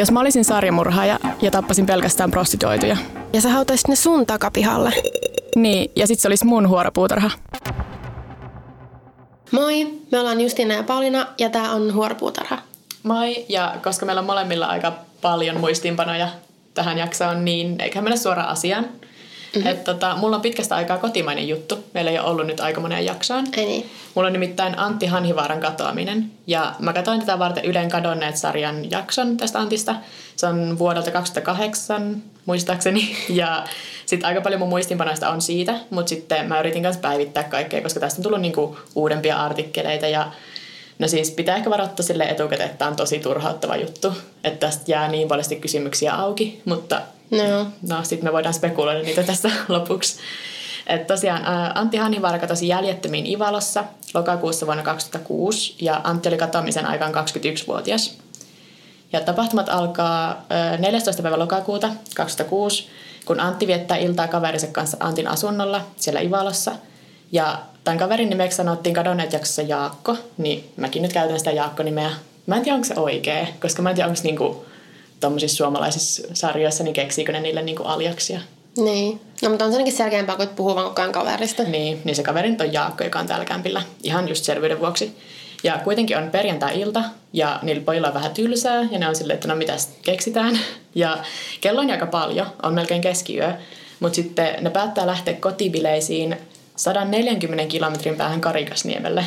Jos mä olisin sarjamurhaaja ja tappasin pelkästään prostituoituja. Ja sä hautaisit ne sun takapihalle. Niin, ja sit se olisi mun huoropuutarha. Moi, me ollaan Justina ja Paulina ja tää on Huoropuutarha. Moi, ja koska meillä on molemmilla aika paljon muistiinpanoja tähän jaksoon, niin eiköhän mennä suoraan asiaan. Mm-hmm. Et tota, mulla on pitkästä aikaa kotimainen juttu. Meillä ei ole ollut nyt aika moneen jaksoon. Ei niin. Mulla on nimittäin Antti Hanhivaaran katoaminen. Ja mä katsoin tätä varten Ylen kadonneet-sarjan jakson tästä Antista. Se on vuodelta 2008 muistaakseni. Ja sitten aika paljon mun muistinpanoista on siitä. Mutta sitten mä yritin myös päivittää kaikkea, koska tästä on tullut niinku uudempia artikkeleita. Ja No siis pitää ehkä varoittaa sille etukäteen, että tämä on tosi turhauttava juttu. Että tästä jää niin paljon kysymyksiä auki, mutta No. no sitten me voidaan spekuloida niitä tässä lopuksi. Et tosiaan Antti Hanhivaara katosi jäljettömiin Ivalossa lokakuussa vuonna 2006 ja Antti oli katoamisen aikaan 21-vuotias. Ja tapahtumat alkaa ää, 14. päivä lokakuuta 2006, kun Antti viettää iltaa kaverinsa kanssa Antin asunnolla siellä Ivalossa. Ja tämän kaverin nimeksi sanottiin kadonneet jaksossa Jaakko, niin mäkin nyt käytän sitä Jaakko-nimeä. Mä en tiedä, onko se oikea, koska mä en tiedä, onko niinku tuommoisissa suomalaisissa sarjoissa, niin keksiikö ne niille niinku aliaksia. Niin. No mutta on se ainakin selkeämpää, kuin puhuu vaan koko ajan kaverista. Niin, niin se kaveri nyt on Jaakko, joka on täällä kämpillä. Ihan just selvyyden vuoksi. Ja kuitenkin on perjantai-ilta ja niillä pojilla on vähän tylsää ja ne on silleen, että no mitäs keksitään. Ja kello on aika paljon, on melkein keskiyö. Mutta sitten ne päättää lähteä kotibileisiin 140 kilometrin päähän Karikasniemelle.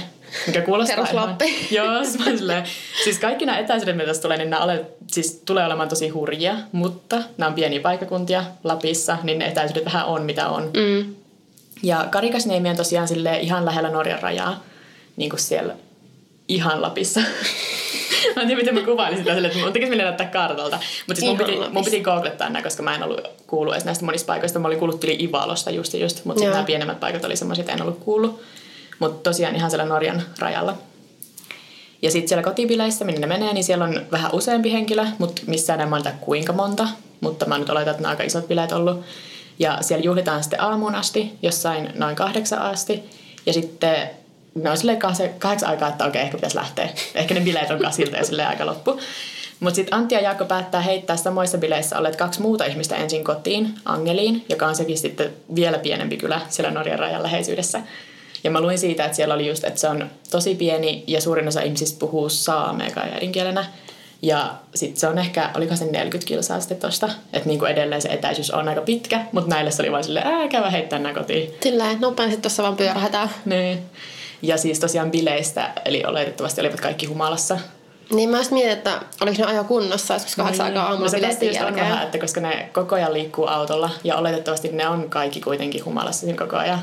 Mikä kuulostaa Perus ihan- Lappi. Joo, silleen, siis kaikki nämä etäisyydet, mitä tulee, niin nämä ole, siis tulee olemaan tosi hurjia, mutta nämä on pieniä paikkakuntia Lapissa, niin ne etäisyydet vähän on mitä on. Mm. Ja Karikasniemi on tosiaan sille ihan lähellä Norjan rajaa, niin kuin siellä ihan Lapissa. mä en tiedä, miten mä kuvailin sitä silleen, että mun tekisi mennä näyttää kartalta. Mutta siis mun piti, mun piti googlettaa nämä, koska mä en ollut kuullut edes näistä monista paikoista. Mä olin kuullut yli Ivalosta just ja just, mutta nämä pienemmät paikat oli semmoisia, että en ollut kuullut. Mutta tosiaan ihan siellä Norjan rajalla. Ja sitten siellä kotibileissä, minne ne menee, niin siellä on vähän useampi henkilö, mutta missään ei mainita kuinka monta. Mutta mä nyt oletan, että nämä aika isot bileet ollut. Ja siellä juhlitaan sitten aamuun asti, jossain noin kahdeksan asti. Ja sitten ne on silleen kahdeksan, kahdeksan aikaa, että okei, ehkä pitäisi lähteä. Ehkä ne bileet on kasilta ja silleen aika loppu. Mutta sitten Antti ja Jaakko päättää heittää samoissa bileissä olleet kaksi muuta ihmistä ensin kotiin, Angeliin, joka on sekin sitten vielä pienempi kylä siellä Norjan rajan läheisyydessä. Ja mä luin siitä, että siellä oli just, että se on tosi pieni ja suurin osa ihmisistä puhuu saamea kai äidinkielenä. Ja sitten se on ehkä, oliko se 40 kilsaa sitten tosta, että niinku edelleen se etäisyys on aika pitkä, mutta näille se oli vaan silleen, ää, käydä heittää nää kotiin. Silleen, nopeasti tuossa vaan pyörähdetään. Niin. Ja siis tosiaan bileistä, eli oletettavasti olivat kaikki humalassa. Niin mä just mietin, että oliko ne ajo kunnossa joskus kahdeksan aikaa aamulla no on jälkeen. vähän, että koska ne koko ajan liikkuu autolla ja oletettavasti ne on kaikki kuitenkin humalassa siinä koko ajan.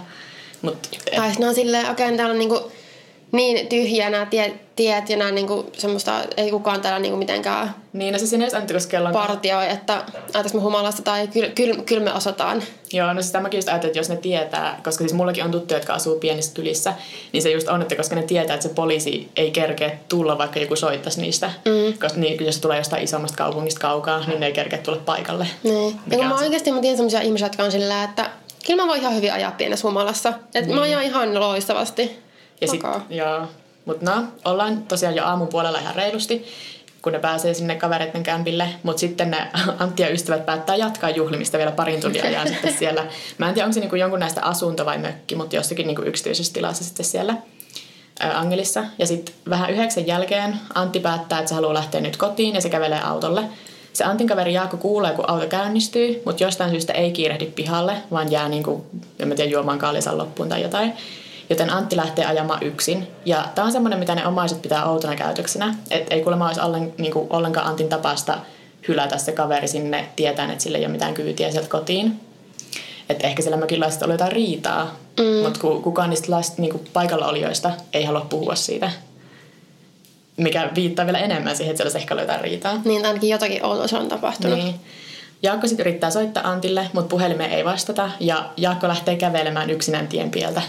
Mut, Tai ne on silleen, okei, okay, täällä on niinku niin tyhjiä nämä tiet, tiet ja nämä niinku semmoista, ei kukaan täällä niinku mitenkään niin, no koska kello on partioi, että ajatellaanko me humalasta tai kyllä kyl, kyl me osataan. Joo, no sitä mäkin just ajattelin, että jos ne tietää, koska siis mullakin on tuttuja, jotka asuu pienissä kylissä, niin se just on, että koska ne tietää, että se poliisi ei kerkeä tulla, vaikka joku soittaisi niistä. Mm. Koska niin, jos se tulee jostain isommasta kaupungista kaukaa, niin ne ei kerkeä tulla paikalle. Niin. Ja kun mä se- oikeasti mä tiedän semmoisia ihmisiä, jotka on sillä, että kyllä mä voin ihan hyvin ajaa pienessä humalassa. Että Niin. mä ajan ihan loistavasti. Ja sit, Makaa. joo. Mutta no, ollaan tosiaan jo aamun puolella ihan reilusti, kun ne pääsee sinne kavereiden kämpille. Mutta sitten ne Antti ja ystävät päättää jatkaa juhlimista vielä parin tunnin ajan sitten siellä. Mä en tiedä, onko se niinku jonkun näistä asunto vai mökki, mutta jossakin niinku yksityisessä tilassa sitten siellä Angelissa. Ja sitten vähän yhdeksän jälkeen Antti päättää, että se haluaa lähteä nyt kotiin ja se kävelee autolle. Se Antin kaveri Jaakko kuulee, kun auto käynnistyy, mutta jostain syystä ei kiirehdi pihalle, vaan jää niinku, en mä tiedä, juomaan kallisan loppuun tai jotain. Joten Antti lähtee ajamaan yksin. Ja tämä on semmoinen, mitä ne omaiset pitää outona käytöksenä. Että ei kuulemma olisi ollen, niinku, ollenkaan Antin tapasta hylätä se kaveri sinne tietäen, että sillä ei ole mitään kyytiä sieltä kotiin. Että ehkä siellä mökillä oli jotain riitaa, mm. mutta kukaan niistä last, niinku, paikalla olijoista ei halua puhua siitä. mikä viittaa vielä enemmän siihen, että siellä ehkä jotain riitaa. Niin, ainakin jotakin outoa siellä on tapahtunut. Niin. Jaakko sitten yrittää soittaa Antille, mutta puhelimeen ei vastata. Ja Jaakko lähtee kävelemään yksinään tien pieltä,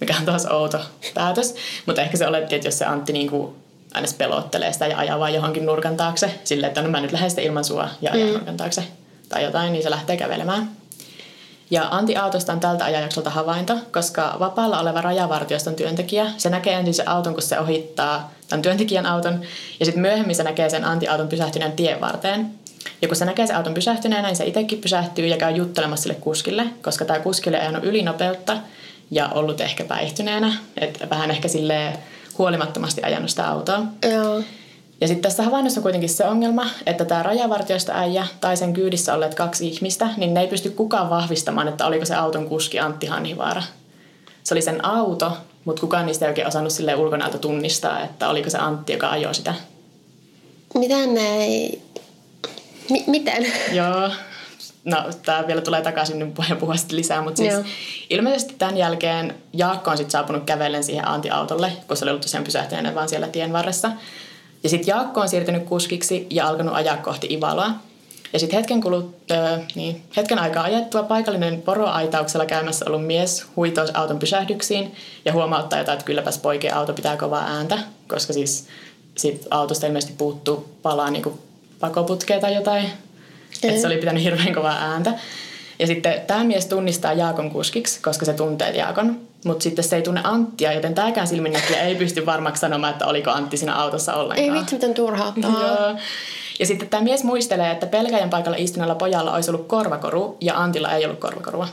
mikä on taas outo päätös. Mutta ehkä se oletti, että jos se Antti niinku aina pelottelee sitä ja ajaa vaan johonkin nurkan taakse, silleen, että no mä nyt lähden sitten ilman sua ja ajan mm. nurkan taakse tai jotain, niin se lähtee kävelemään. Ja Antti Autosta on tältä ajanjaksolta havainto, koska vapaalla oleva rajavartioston työntekijä, se näkee ensin sen auton, kun se ohittaa tämän työntekijän auton, ja sitten myöhemmin se näkee sen Antti auton pysähtyneen tien varteen. Ja kun se näkee sen auton pysähtyneen, niin se itsekin pysähtyy ja käy juttelemassa sille kuskille, koska tämä kuskille ei ajanut ylinopeutta ja ollut ehkä päihtyneenä, että vähän ehkä sille huolimattomasti ajanut sitä autoa. Joo. Ja sitten tässä havainnossa on kuitenkin se ongelma, että tämä rajavartiosta äijä tai sen kyydissä olleet kaksi ihmistä, niin ne ei pysty kukaan vahvistamaan, että oliko se auton kuski Antti Hanhivaara. Se oli sen auto, mutta kukaan niistä ei oikein osannut sille ulkonäöltä tunnistaa, että oliko se Antti, joka ajoi sitä. Miten ne ei... M- miten? Joo, no tämä vielä tulee takaisin, niin voin puhua sitten lisää, mutta siis Joo. ilmeisesti tämän jälkeen Jaakko on sitten saapunut kävellen siihen Antti-autolle, kun se oli ollut tosiaan pysähtyneenä vaan siellä tien varressa. Ja sitten Jaakko on siirtynyt kuskiksi ja alkanut ajaa kohti Ivaloa. Ja sitten hetken, kulut, öö, niin, hetken aikaa ajettua paikallinen poroaitauksella käymässä ollut mies huitoo auton pysähdyksiin ja huomauttaa jotain, että kylläpäs poikien auto pitää kovaa ääntä, koska siis siitä autosta ilmeisesti puuttuu palaa niin pakoputkea tai jotain. Että se oli pitänyt hirveän kovaa ääntä. Ja sitten tämä mies tunnistaa Jaakon kuskiksi, koska se tuntee Jaakon. Mutta sitten se ei tunne Anttia, joten tämäkään silminnäkijä ei pysty varmaksi sanomaan, että oliko Antti siinä autossa ollenkaan. Ei vitsi, miten. Joo. Ja sitten tämä mies muistelee, että pelkäjän paikalla istuneella pojalla olisi ollut korvakoru ja Antilla ei ollut korvakorua.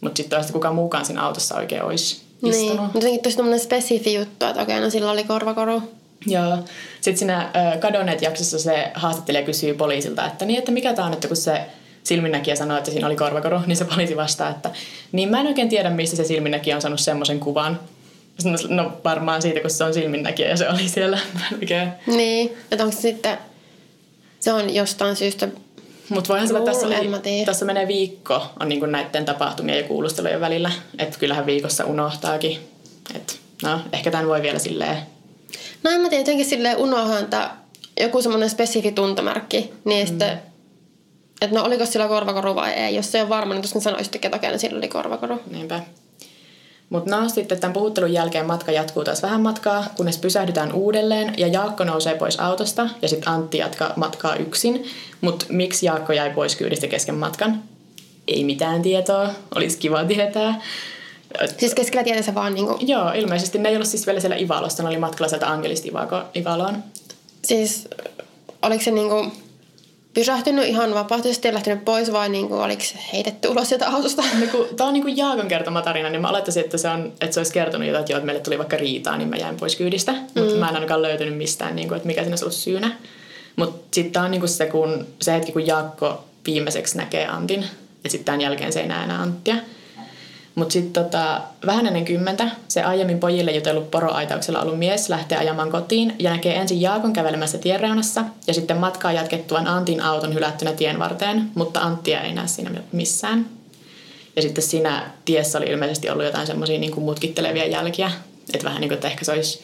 Mutta sitten toista kukaan muukaan siinä autossa oikein olisi Niin, istunut. mutta jotenkin tosi tämmöinen spesifi juttu, että okei, no sillä oli korvakoru. Joo. Sitten siinä ö, kadonneet jaksossa se haastattelija kysyy poliisilta, että niin, että mikä tämä on, että kun se silminnäkijä sanoi, että siinä oli korvakoru, niin se poliisi vastaa, että niin mä en oikein tiedä, mistä se silminnäkijä on saanut semmoisen kuvan. Sitten, No varmaan siitä, kun se on silminnäkijä ja se oli siellä. Oikein Niin, että onko se sitten... Se on jostain syystä... Mutta voihan sanoa, että tässä, oli, tässä menee viikko on niin näiden tapahtumien ja kuulustelujen välillä. Että kyllähän viikossa unohtaakin. Et, no, ehkä tämän voi vielä silleen... No en mä tiedä, jotenkin unohan, että joku semmoinen spesifi tuntomerkki, niin mm. sitten... Että no oliko sillä korvakoru vai ei. Jos se on varma, niin tuskin sanoisitte, että okei, no sillä oli korvakoru. Niinpä. Mutta no sitten tämän puhuttelun jälkeen matka jatkuu taas vähän matkaa, kunnes pysähdytään uudelleen ja Jaakko nousee pois autosta ja sitten Antti jatkaa matkaa yksin. Mutta miksi Jaakko jäi pois kyydistä kesken matkan? Ei mitään tietoa, olisi kiva tietää. Siis keskellä tietä se vaan niinku... Joo, ilmeisesti ne ei ollut siis vielä siellä Ivalossa, ne oli matkalla sieltä Angelista Ivako- Ivaloon. Siis oliko se niinku pysähtynyt ihan vapaaehtoisesti ja lähtenyt pois vai niinku, oliko se heitetty ulos sieltä autosta? No, kun, tää on niinku Jaakon kertoma tarina, niin mä olettaisin, että se, on, että se olisi kertonut jotain, että, joo, että meille tuli vaikka riitaa, niin mä jäin pois kyydistä. Mm. Mutta mä en ainakaan löytänyt mistään, niin kuin, että mikä siinä olisi ollut syynä. Mutta sitten tää on niinku se, kun, se hetki, kun Jaakko viimeiseksi näkee Antin. Ja sitten tämän jälkeen se ei näe enää Anttia. Mutta sitten tota, vähän ennen kymmentä se aiemmin pojille jutellut poroaitauksella ollut mies lähtee ajamaan kotiin ja näkee ensin Jaakon kävelemässä tienreunassa ja sitten matkaa jatkettuaan Antin auton hylättynä tien varteen, mutta Anttia ei näe siinä missään. Ja sitten siinä tiessä oli ilmeisesti ollut jotain semmoisia niin mutkittelevia jälkiä, että vähän niin kuin, että ehkä se olisi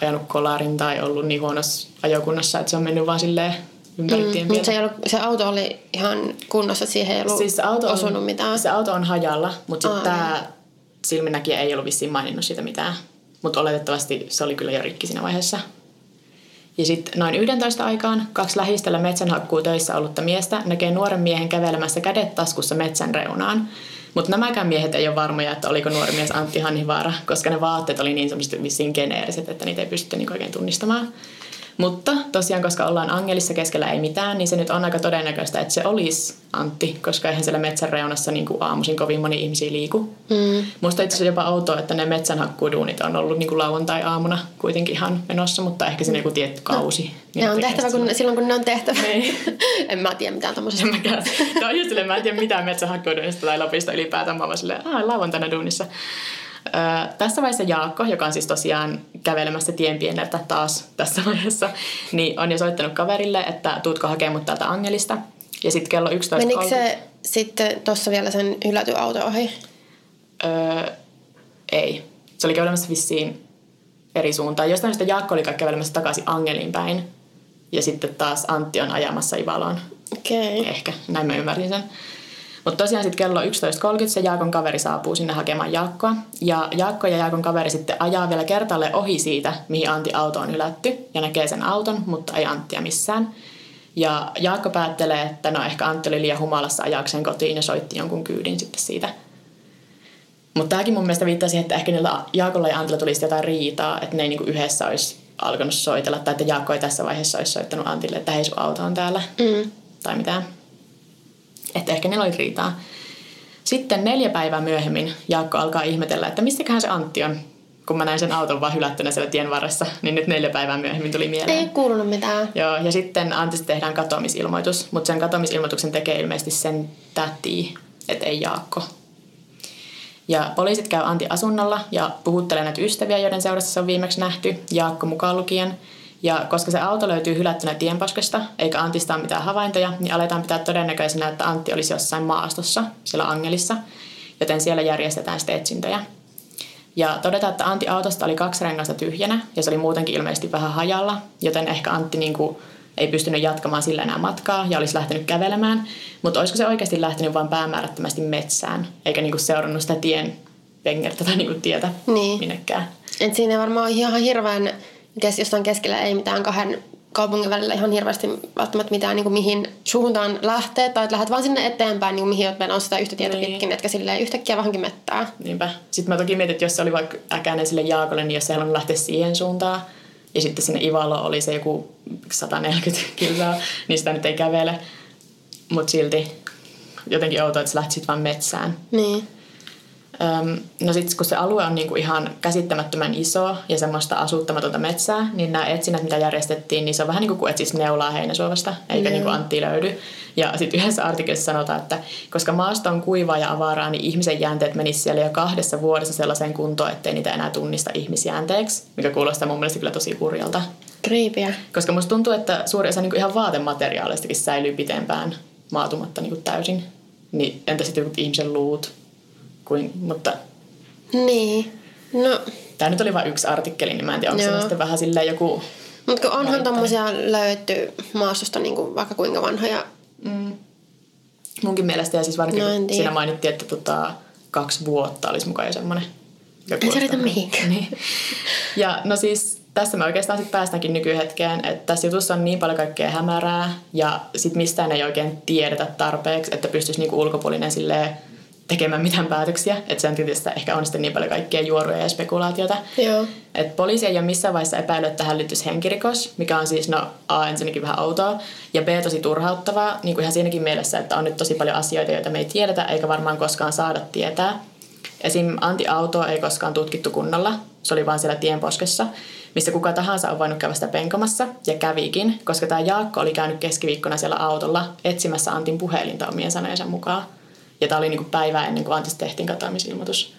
ajanut kolarin tai ollut niin huonossa ajokunnassa, että se on mennyt vaan silleen mm, Mutta se, ollut, se auto oli ihan kunnossa, siihen ei ollut Siis auto on, osunut mitään. Se auto on hajalla, mutta sitten tämä silminnäkijä ei ollut vissiin maininnut siitä mitään. Mutta oletettavasti se oli kyllä jo rikki siinä vaiheessa. Ja sitten noin 11 aikaan kaksi lähistöllä metsänhakkuu töissä ollutta miestä näkee nuoren miehen kävelemässä kädet taskussa metsän reunaan. Mutta nämäkään miehet ei ole varmoja, että oliko nuori mies Antti Hanhivaara, koska ne vaatteet oli niin semmoiset vissiin geneeriset, että niitä ei pystytty niin oikein tunnistamaan. Mutta tosiaan, koska ollaan Angelissa keskellä ei mitään, niin se nyt on aika todennäköistä, että se olisi Antti, koska eihän siellä metsän reunassa niin kuin aamuisin kovin moni ihmisiä liiku. Mm. Musta itse asiassa jopa outoa, että ne metsänhakkuuduunit on ollut niin kuin lauantai-aamuna kuitenkin ihan menossa, mutta ehkä siinä joku tietty kausi. niin Ne on tehtävä kun, silloin, kun ne on tehtävä. Niin. en mä tiedä mitään tommosesta. En mäkään. Tämä on just silleen, mä en tiedä mitään metsänhakkuuduunista tai Lapista ylipäätään. Mä vaan silleen, aah, lauantaina duunissa. Öö, tässä vaiheessa Jaakko, joka on siis tosiaan kävelemässä tien pieneltä taas tässä vaiheessa, niin on jo soittanut kaverille, että tuutko hakemaan mut täältä Angelista. Ja sitten kello 11.30... Menikö se sitten tuossa vielä sen hylätyn auto ohi? Öö, ei. Se oli kävelemässä vissiin eri suuntaan. Jostain syystä Jaakko oli kävelemässä takaisin Angelin päin. Ja sitten taas Antti on ajamassa Ivaloon. Okei. Okay. Ehkä, näin mä ymmärsin sen. Mutta tosiaan sitten kello 11.30 se Jaakon kaveri saapuu sinne hakemaan Jaakkoa. Ja Jaakko ja Jaakon kaveri sitten ajaa vielä kertalle ohi siitä, mihin Antti auto on hylätty. Ja näkee sen auton, mutta ei Anttia missään. Ja Jaakko päättelee, että no ehkä Antti oli liian humalassa ajakseen kotiin ja soitti jonkun kyydin sitten siitä. Mutta tämäkin mun mielestä viittaa siihen, että ehkä niillä Jaakolla ja Antilla tulisi jotain riitaa, että ne ei niinku yhdessä olisi alkanut soitella. Tai että Jaakko ei tässä vaiheessa olisi soittanut Antille, että hei sun auto on täällä. Mm. Tai mitään. Että ehkä niillä oli riitaa. Sitten neljä päivää myöhemmin Jaakko alkaa ihmetellä, että mistäköhän se Antti on. Kun mä näin sen auton vaan hylättynä siellä tien varressa, niin nyt neljä päivää myöhemmin tuli mieleen. Ei kuulunut mitään. Joo, ja sitten Antista tehdään katoamisilmoitus, mutta sen katoamisilmoituksen tekee ilmeisesti sen täti, että ei Jaakko. Ja poliisit käy Antti asunnolla ja puhuttelee näitä ystäviä, joiden seurassa se on viimeksi nähty, Jaakko mukaan lukien. Ja koska se auto löytyy hylättynä tienposkesta, eikä Antista ole mitään havaintoja, niin aletaan pitää todennäköisenä, että Antti olisi jossain maastossa, siellä Angelissa, joten siellä järjestetään sitten etsintöjä. Ja todetaan, että Antti autosta oli kaksi rengasta tyhjänä ja se oli muutenkin ilmeisesti vähän hajalla, joten ehkä Antti niin kuin ei pystynyt jatkamaan sillä enää matkaa ja olisi lähtenyt kävelemään. Mutta olisiko se oikeasti lähtenyt vain päämäärättömästi metsään, eikä niin kuin seurannut sitä tien pengertä tai niin kuin tietä Niin. minnekään. Et siinä varmaan on ihan hirveän, kes, jossain keskellä ei mitään kahden kaupungin välillä ihan hirveästi välttämättä mitään niin kuin mihin suuntaan lähtee, tai että lähdet vaan sinne eteenpäin, niin kuin mihin olet menossa sitä yhtä tietä Niin. pitkin, etkä silleen yhtäkkiä vähänkin mettää. Niinpä. Sitten mä toki mietin, että jos se oli vaikka äkäinen sille Jaakolle, niin jos se halunnut lähteä siihen suuntaan, ja sitten sinne Ivalo oli se joku 140 kilsaa, niin sitä nyt ei kävele. Mutta silti jotenkin outoa, että sä lähtisit vaan metsään. Niin. No sitten kun se alue on niinku ihan käsittämättömän iso ja semmoista asuttamatonta metsää, niin nämä etsinnät, mitä järjestettiin, niin se on vähän niin kuin kun etsisi neulaa heinäsuovasta, eikä mm. niin kuin Antti löydy. Ja sitten yhdessä artikkelissa sanotaan, että koska maasto on kuivaa ja avaraa, niin ihmisen jäänteet menisivät siellä jo kahdessa vuodessa sellaiseen kuntoon, ettei niitä enää tunnista ihmisjäänteeksi, mikä kuulostaa mun mielestä kyllä tosi hurjalta. Kriipiä. Koska musta tuntuu, että suuri osa niin kuin ihan vaatemateriaalistakin säilyy pitempään maatumatta niin kuin täysin. Niin entä sitten ihmisen luut? Kuin, mutta Niin. No, Tämä nyt oli vain yksi artikkeli, niin mä en tiedä, onko Joo. se sitten vähän silleen joku... mutta kun onhan tommosia löydetty maastosta niin kuin vaikka kuinka vanhoja. Munkin mielestä, ja siis varsinkin No, siinä mainittiin, että tota, kaksi vuotta olisi mukaan jo semmoinen. Ei se riitä mihinkään. Niin. Ja no siis tässä me oikeastaan sitten päästäänkin nykyhetkeen, että tässä jutussa on niin paljon kaikkea hämärää ja sitten mistään ei oikein tiedetä tarpeeksi, että pystyisi niinku ulkopuolinen silleen tekemään mitään päätöksiä. Että se on tietysti ehkä on sitten niin paljon kaikkea juoruja ja spekulaatiota. Joo. Et poliisi ei ole missään vaiheessa epäillyt, että tähän liittyisi henkirikos, mikä on siis no A ensinnäkin vähän outoa ja B tosi turhauttavaa, niin kuin ihan siinäkin mielessä, että on nyt tosi paljon asioita, joita me ei tiedetä eikä varmaan koskaan saada tietää. Esim. anti-autoa ei koskaan tutkittu kunnolla, se oli vaan siellä tienposkessa, missä kuka tahansa on voinut käydä sitä penkomassa ja kävikin, koska tämä Jaakko oli käynyt keskiviikkona siellä autolla etsimässä Antin puhelinta omien sanojensa mukaan. Ja tämä oli niinku päivää ennen kuin Antista tehtiin katoamisilmoitus.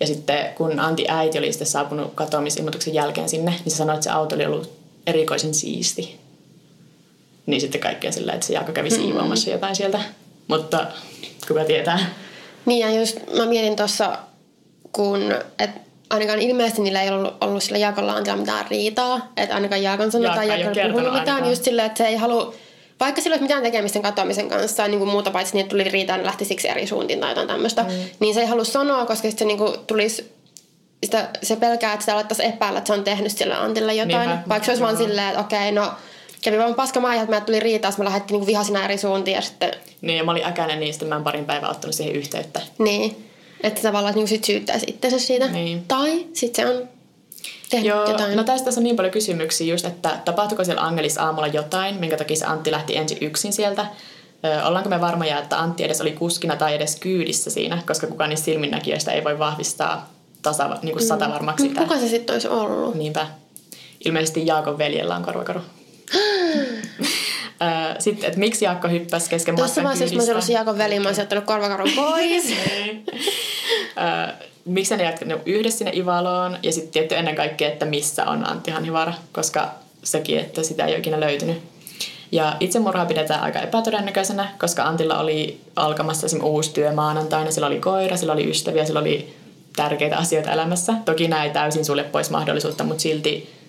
Ja sitten kun Antti äiti oli sitten saapunut katoamisilmoituksen jälkeen sinne, niin se sanoi, että se auto oli ollut erikoisen siisti. Niin sitten kaikkea sillä, että se Jaakko kävi siivoamassa jotain sieltä. Mutta kuka tietää. Niin ja just mä mietin tuossa, kun et ainakaan ilmeisesti niillä ei ollut, ollut sillä Jaakolla Antilla mitään riitaa. Että ainakaan Jaakon sanoi Jaakko tai Jaakko ei puhunut mitään. ainakaan. Just silleen, että se ei halua, vaikka sillä olisi mitään tekemistä sen katoamisen kanssa, niin kuin muuta paitsi niin, että tuli riitaa, niin lähti siksi eri suuntiin tai jotain tämmöistä. Mm. Niin se ei halua sanoa, koska se niin kuin tulisi sitä, se pelkää, että sitä alettaisiin epäillä, että se on tehnyt sille Antille jotain. Niinpä. Vaikka se olisi vaan silleen, että okei, no kävi vaan paska maa, että meillä tuli riitaa, me lähdettiin niin vihasina eri suuntiin ja sitten Niin, ja mä olin äkäinen, niin sitten mä en parin päivää ottanut siihen yhteyttä. niin. Että tavallaan niin sit syyttäisi itsensä siitä. Niin. Tai sitten se on tehnyt Joo, jotain. no tästä on niin paljon kysymyksiä just, että tapahtuiko siellä Angelissa aamulla jotain, minkä takia se Antti lähti ensin yksin sieltä. Ö, ollaanko me varmoja, että Antti edes oli kuskina tai edes kyydissä siinä, koska kukaan niistä silminnäkijöistä ei voi vahvistaa tasa, niin kuin satavarmaksi Mut sitä. kuka se sitten olisi ollut? Niinpä. Ilmeisesti Jaakon veljellä on korvakaru. Sitten, että miksi Jaakko hyppäsi kesken Tuossa matkan vaiheessa, jos mä olisin? Jaakon veli, mä olisin ottanut korvakarun pois. Miksi ne jatkanut yhdessä sinne Ivaloon ja sitten tietty ennen kaikkea, että missä on Antti Hanhivaara, koska sekin, että sitä ei ole ikinä löytynyt. Ja itsemurhaa pidetään aika epätodennäköisenä, koska Antilla oli alkamassa esim. uusi työ maanantaina, sillä oli koira, sillä oli ystäviä, sillä oli tärkeitä asioita elämässä. Toki nämä ei täysin sulle pois mahdollisuutta, mutta silti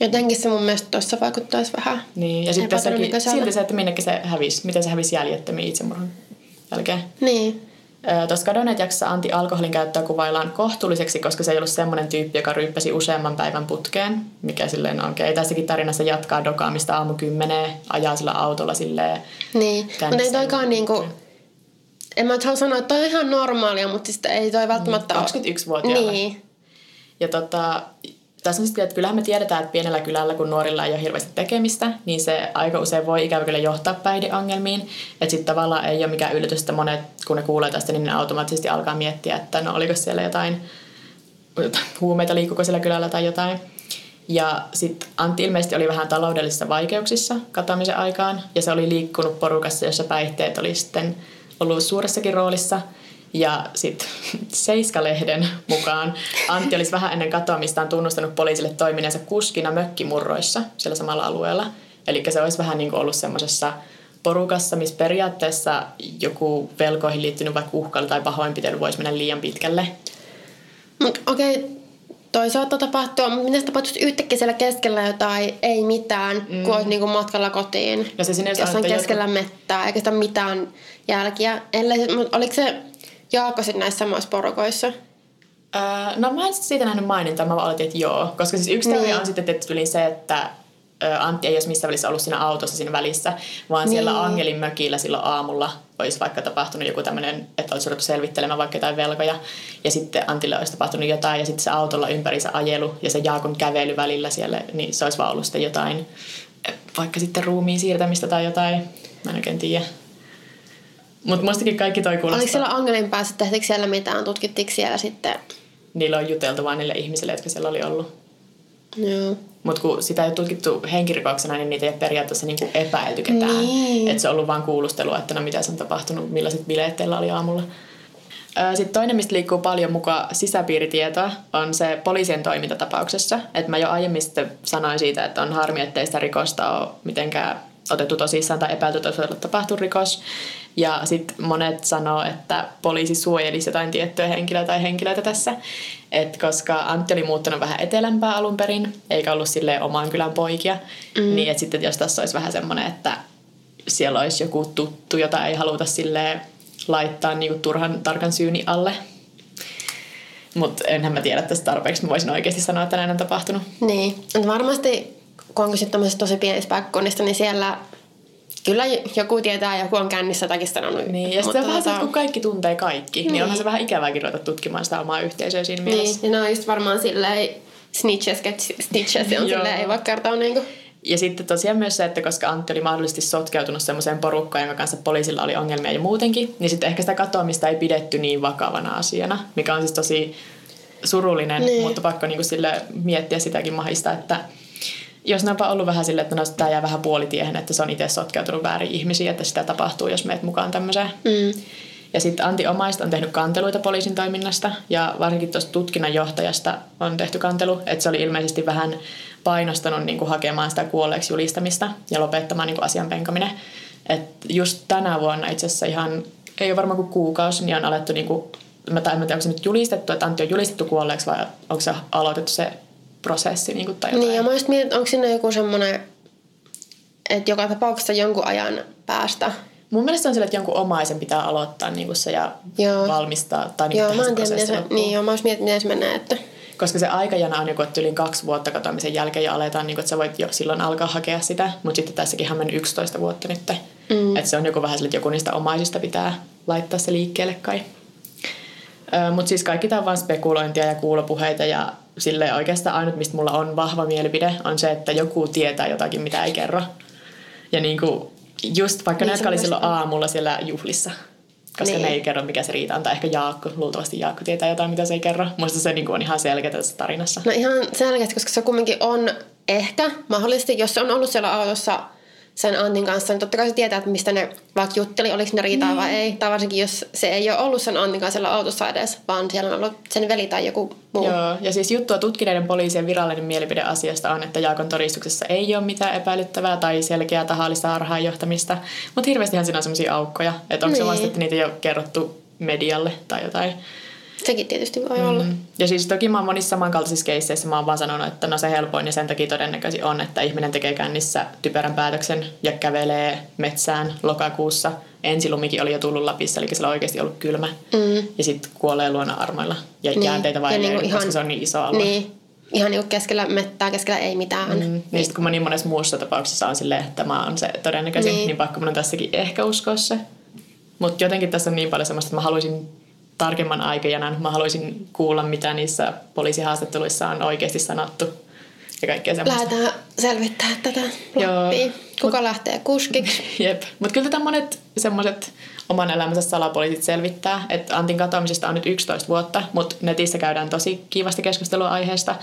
Jotenkin se mun mielestä tuossa vaikuttaisi vähän niin. Ja sitten silti se, että minnekin se hävisi, miten se hävisi jäljettömiin itsemurhan jälkeen. Niin. Tuossa kadonneet jaksossa Antti alkoholin käyttöä kuvaillaan kohtuulliseksi, koska se ei ollut semmoinen tyyppi, joka ryyppäsi useamman päivän putkeen, mikä silleen on okei. Tässäkin tarinassa jatkaa dokaamista aamu kymmeneen, ajaa sillä autolla silleen. Niin, mutta ei toikaan niinku, en mä nyt halua sanoa, että toi on ihan normaalia, mutta siis ei toi välttämättä ole. 21-vuotiaalla. Niin, Ja tota, tässä on sitten, että kyllähän me tiedetään, että pienellä kylällä, kun nuorilla ei ole hirveästi tekemistä, niin se aika usein voi ikävä kyllä johtaa päihdeongelmiin. Että sitten tavallaan ei ole mikään yllätys, että monet, kun ne kuulee tästä, niin ne automaattisesti alkaa miettiä, että no oliko siellä jotain huumeita, liikkuuko siellä kylällä tai jotain. Ja sitten Antti ilmeisesti oli vähän taloudellisissa vaikeuksissa katoamisen aikaan, ja se oli liikkunut porukassa, jossa päihteet oli sitten ollut suuressakin roolissa. Ja sitten Seiska-lehden mukaan Antti olisi vähän ennen katoamistaan tunnustanut poliisille toimineensa kuskina mökkimurroissa siellä samalla alueella. Eli se olisi vähän niin kuin ollut semmoisessa porukassa, missä periaatteessa joku velkoihin liittynyt vaikka uhkailu tai pahoinpitely voisi mennä liian pitkälle. mutta okei, toi saattaa tapahtua, mutta mitä tapahtuisi yhtäkkiä siellä keskellä jotain, ei mitään, mm. kun olet niinku matkalla kotiin. No se sinne jos jossain keskellä mettää, eikä sitä mitään jälkiä. Ellei, oliko se Jaakko sitten näissä samoissa porukoissa? Öö, no mä en siitä nähnyt mainintaa, mä vaan oletin, että joo. Koska siis yksi teoria Niin. on sitten että yli se, että ö, Antti ei olisi missään välissä ollut siinä autossa siinä välissä, vaan siellä Niin. Angelin mökillä silloin aamulla olisi vaikka tapahtunut joku tämmöinen, että olisi ruvettu selvittelemään vaikka jotain velkoja, ja sitten Antille olisi tapahtunut jotain, ja sitten se autolla ympärissä ajelu ja se Jaakon kävely välillä siellä, niin se olisi vaan ollut sitten jotain, vaikka sitten ruumiin siirtämistä tai jotain, mä en oikein tiedä. Mutta mustakin kaikki toi kuulostaa. Oliko siellä Angelin päässä, tehtiinkö siellä mitään, tutkittiinko siellä sitten? Niillä on juteltu vain niille ihmisille, jotka siellä oli ollut. Joo. Mutta kun sitä ei ole tutkittu henkirikoksena, niin niitä ei ole periaatteessa niinku epäilty ketään. Niin. Että se on ollut vain kuulustelua, että no mitä se on tapahtunut, millaiset bileet teillä oli aamulla. Sitten toinen, mistä liikkuu paljon mukaan sisäpiiritietoa, on se poliisien toimintatapauksessa. Et mä jo aiemmin sanoin siitä, että on harmi, ettei sitä rikosta ole mitenkään otettu tosissaan tai epäilty, olisi tapahtunut rikos. Ja sitten monet sanoo, että poliisi suojelisi jotain tiettyä henkilöä tai henkilöitä tässä. Et koska Antti oli muuttanut vähän etelämpää alun perin, eikä ollut silleen oman kylän poikia, mm. niin että sitten jos tässä olisi vähän semmoinen, että siellä olisi joku tuttu, jota ei haluta silleen laittaa niinku turhan tarkan syyni alle. Mutta enhän mä tiedä tästä tarpeeksi, mä voisin oikeasti sanoa, että näin on tapahtunut. Niin, varmasti kun on kyse tämmöisestä tosi pienistä paikkakunnista, niin siellä kyllä joku tietää, joku on kännissä jotakin sanonut. Niin, ja sitten vähän tota- kun kaikki tuntee kaikki, niin, niin onhan se vähän ikävääkin ruveta tutkimaan sitä omaa yhteisöä siinä Niin, mielessä. ja ne on just varmaan silleen snitches, get stitches, on silleen, ei voi kertoa niinku. Ja sitten tosiaan myös se, että koska Antti oli mahdollisesti sotkeutunut semmoiseen porukkaan, jonka kanssa poliisilla oli ongelmia jo muutenkin, niin sitten ehkä sitä katoamista ei pidetty niin vakavana asiana, mikä on siis tosi surullinen, Niin. mutta pakko niinku sille miettiä sitäkin mahista, että jos ne onpa ollut vähän silleen, että no, tämä jää vähän puolitiehen, että se on itse sotkeutunut väärin ihmisiä, että sitä tapahtuu, jos meet mukaan tämmöiseen. Mm. Ja sitten Antti Omaista on tehnyt kanteluita poliisin toiminnasta ja varsinkin tuosta tutkinnanjohtajasta on tehty kantelu, että se oli ilmeisesti vähän painostanut niin kuin hakemaan sitä kuolleeksi julistamista ja lopettamaan niin kuin asian penkaminen. Et just tänä vuonna itse asiassa ihan, ei ole varmaan kuin kuukausi, niin on alettu, niin kuin, mä tai en tiedä, onko se nyt julistettu, että Antti on julistettu kuolleeksi vai onko se aloitettu se prosessi niin kuin, tai jotain. Niin, ja mä just mietin, onko siinä joku semmoinen, että joka tapauksessa jonkun ajan päästä. Mun mielestä on sillä, että jonkun omaisen pitää aloittaa niin kuin se ja Joo. valmistaa tai niin Joo, mä en tiedä, miten se, niin joo, mä just mietin, miten se menee, että Koska se aikajana on joku, että yli kaksi vuotta katoamisen jälkeen ja aletaan, niin kuin, että sä voit jo silloin alkaa hakea sitä. Mutta sitten tässäkin on mennyt 11 vuotta nyt. Mm. Että se on joku vähän sille, että joku niistä omaisista pitää laittaa se liikkeelle kai. Mutta siis kaikki tämä on vain spekulointia ja kuulopuheita ja sille oikeastaan ainut, mistä mulla on vahva mielipide, on se, että joku tietää jotakin, mitä ei kerro. Ja niin kuin, just vaikka Niin, ne, jotka oli silloin aamulla siellä juhlissa, koska Niin. ne ei kerro, mikä se riita on. Tai ehkä Jaakko, luultavasti Jaakko tietää jotain, mitä se ei kerro. Muista se niin kuin on ihan selkeä tässä tarinassa. No ihan selkeästi, koska se kumminkin on ehkä mahdollisesti, jos se on ollut siellä autossa sen Antin kanssa, niin totta kai se tietää, että mistä ne vaikka jutteli, oliko ne riitaa Niin. vai ei. Tai varsinkin, jos se ei ole ollut sen Antin kanssa siellä autossa edes, vaan siellä on ollut sen veli tai joku muu. Joo, ja siis juttua tutkineiden poliisien virallinen mielipide asiasta on, että Jaakon todistuksessa ei ole mitään epäilyttävää tai selkeää tahallista harhaanjohtamista, mutta hirveästihan siinä on sellaisia aukkoja, että onko se Niin. vasta, että niitä ei ole kerrottu medialle tai jotain. Sekin tietysti voi olla. Mm. Ja siis toki mä oon monissa samankaltaisissa keisseissä mä oon vaan sanonut, että no se helpoin ja sen takia todennäköisesti on, että ihminen tekee kännissä typerän päätöksen ja kävelee metsään lokakuussa. Ensilumikin oli jo tullut Lapissa, eli sillä on oikeasti ollut kylmä. Mm. Ja sitten kuolee luonnonarmoilla ja niin. jäänteitä vain, niinku koska ihan, se on niin iso alue. Niin, ihan niinku keskellä mettää, keskellä ei mitään. Mm. Niin sitten kun mä niin monessa muussa tapauksessa on silleen, että tämä on se todennäköisin, niin, niin pakko mun on tässäkin ehkä uskoa se. Mutta jotenkin tässä on niin paljon semmoista, että mä haluaisin tarkemman aikajanan. Mä haluaisin kuulla, mitä niissä poliisihaastatteluissa on oikeasti sanottu ja kaikkea semmoista. Lähdetään selvittää tätä loppia. Kuka mut, lähtee kuskiksi? Jep. Mutta kyllä tätä monet semmoiset oman elämänsä salapoliisit selvittää. Että Antin katoamisesta on nyt 11 vuotta, mutta netissä käydään tosi kiivasta keskustelua aiheesta.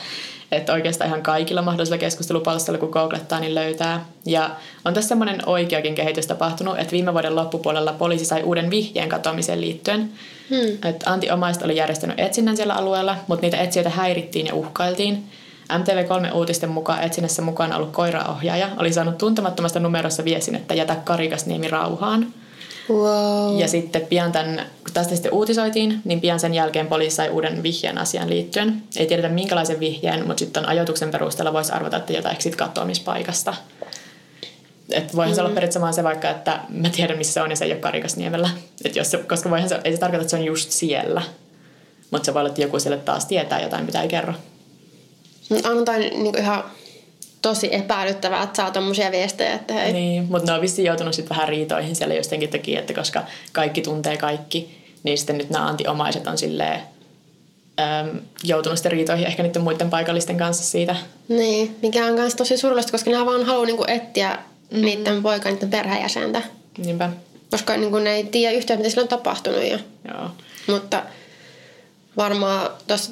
Että oikeastaan ihan kaikilla mahdollisilla keskustelupalstoilla, kun googlettaa, niin löytää. Ja on tässä semmoinen oikeakin kehitys tapahtunut, että viime vuoden loppupuolella poliisi sai uuden vihjeen katoamiseen liittyen. Hmm. Että Antti omaiset oli järjestänyt etsinnän siellä alueella, mutta niitä etsijöitä häirittiin ja uhkailtiin. MTV3-uutisten mukaan etsinnässä mukana ollut koiraohjaaja oli saanut tuntemattomasta numerossa viesin, että jätä Karikasniemi rauhaan. Wow. Ja sitten pian tämän, kun tästä sitten uutisoitiin, niin pian sen jälkeen poliisi sai uuden vihjeen asian liittyen. Ei tiedetä minkälaisen vihjeen, mutta sitten ajoituksen perusteella voisi arvata, että jotain sitten katoamispaikasta. Et voihan mm. se olla mm. periaatteessa se vaikka, että mä tiedän missä se on ja se ei ole Karikasniemellä. Et jos se, koska voihan se, ei se tarkoita, että se on just siellä. Mutta se voi olla, että joku siellä taas tietää jotain, mitä ei kerro. On toi niin ihan tosi epäilyttävää, että saa tommosia viestejä, että hei. Niin, mutta ne on vissiin joutunut sitten vähän riitoihin siellä jostenkin takia, että koska kaikki tuntee kaikki, niin sitten nyt nämä antiomaiset on silleen äm, joutunut sitten riitoihin ehkä niiden muiden paikallisten kanssa siitä. Niin, mikä on myös tosi surullista, koska nämä vaan haluaa niinku etsiä mm. niiden poika, niiden perheenjäsentä. Niinpä. Koska niinku ne ei tiedä yhtään, mitä sillä on tapahtunut. Ja. Joo. Mutta varmaan tos,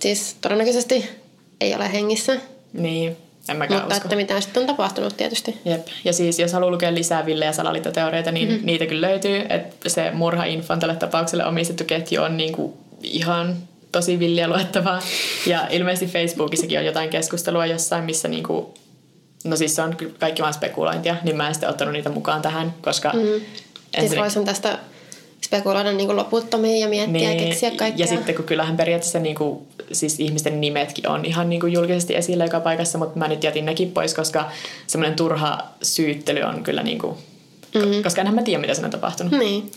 siis todennäköisesti ei ole hengissä. Niin, en mäkään Mutta usko. että mitä sitten on tapahtunut tietysti. Jep. Ja siis jos haluaa lukea lisää Ville- ja salaliittoteoreita, niin mm-hmm. niitä kyllä löytyy. Että se murha-infon tälle tapaukselle omistettu ketju on niinku ihan tosi villiä luettavaa. Ja ilmeisesti Facebookissakin on jotain keskustelua jossain, missä niinku, no siis se on kaikki vaan spekulointia, niin mä en sitten ottanut niitä mukaan tähän, koska... Mm. Siis voisin tästä spekuloida niin loputtomiin ja miettiä niin, ja keksiä kaikkea. Ja sitten kun kyllähän periaatteessa niin kuin, siis ihmisten nimetkin on ihan niin kuin julkisesti esillä joka paikassa, mutta mä nyt jätin nekin pois, koska semmoinen turha syyttely on kyllä niin kuin, mm-hmm. koska enhän mä tiedä, mitä siinä on tapahtunut. Niin.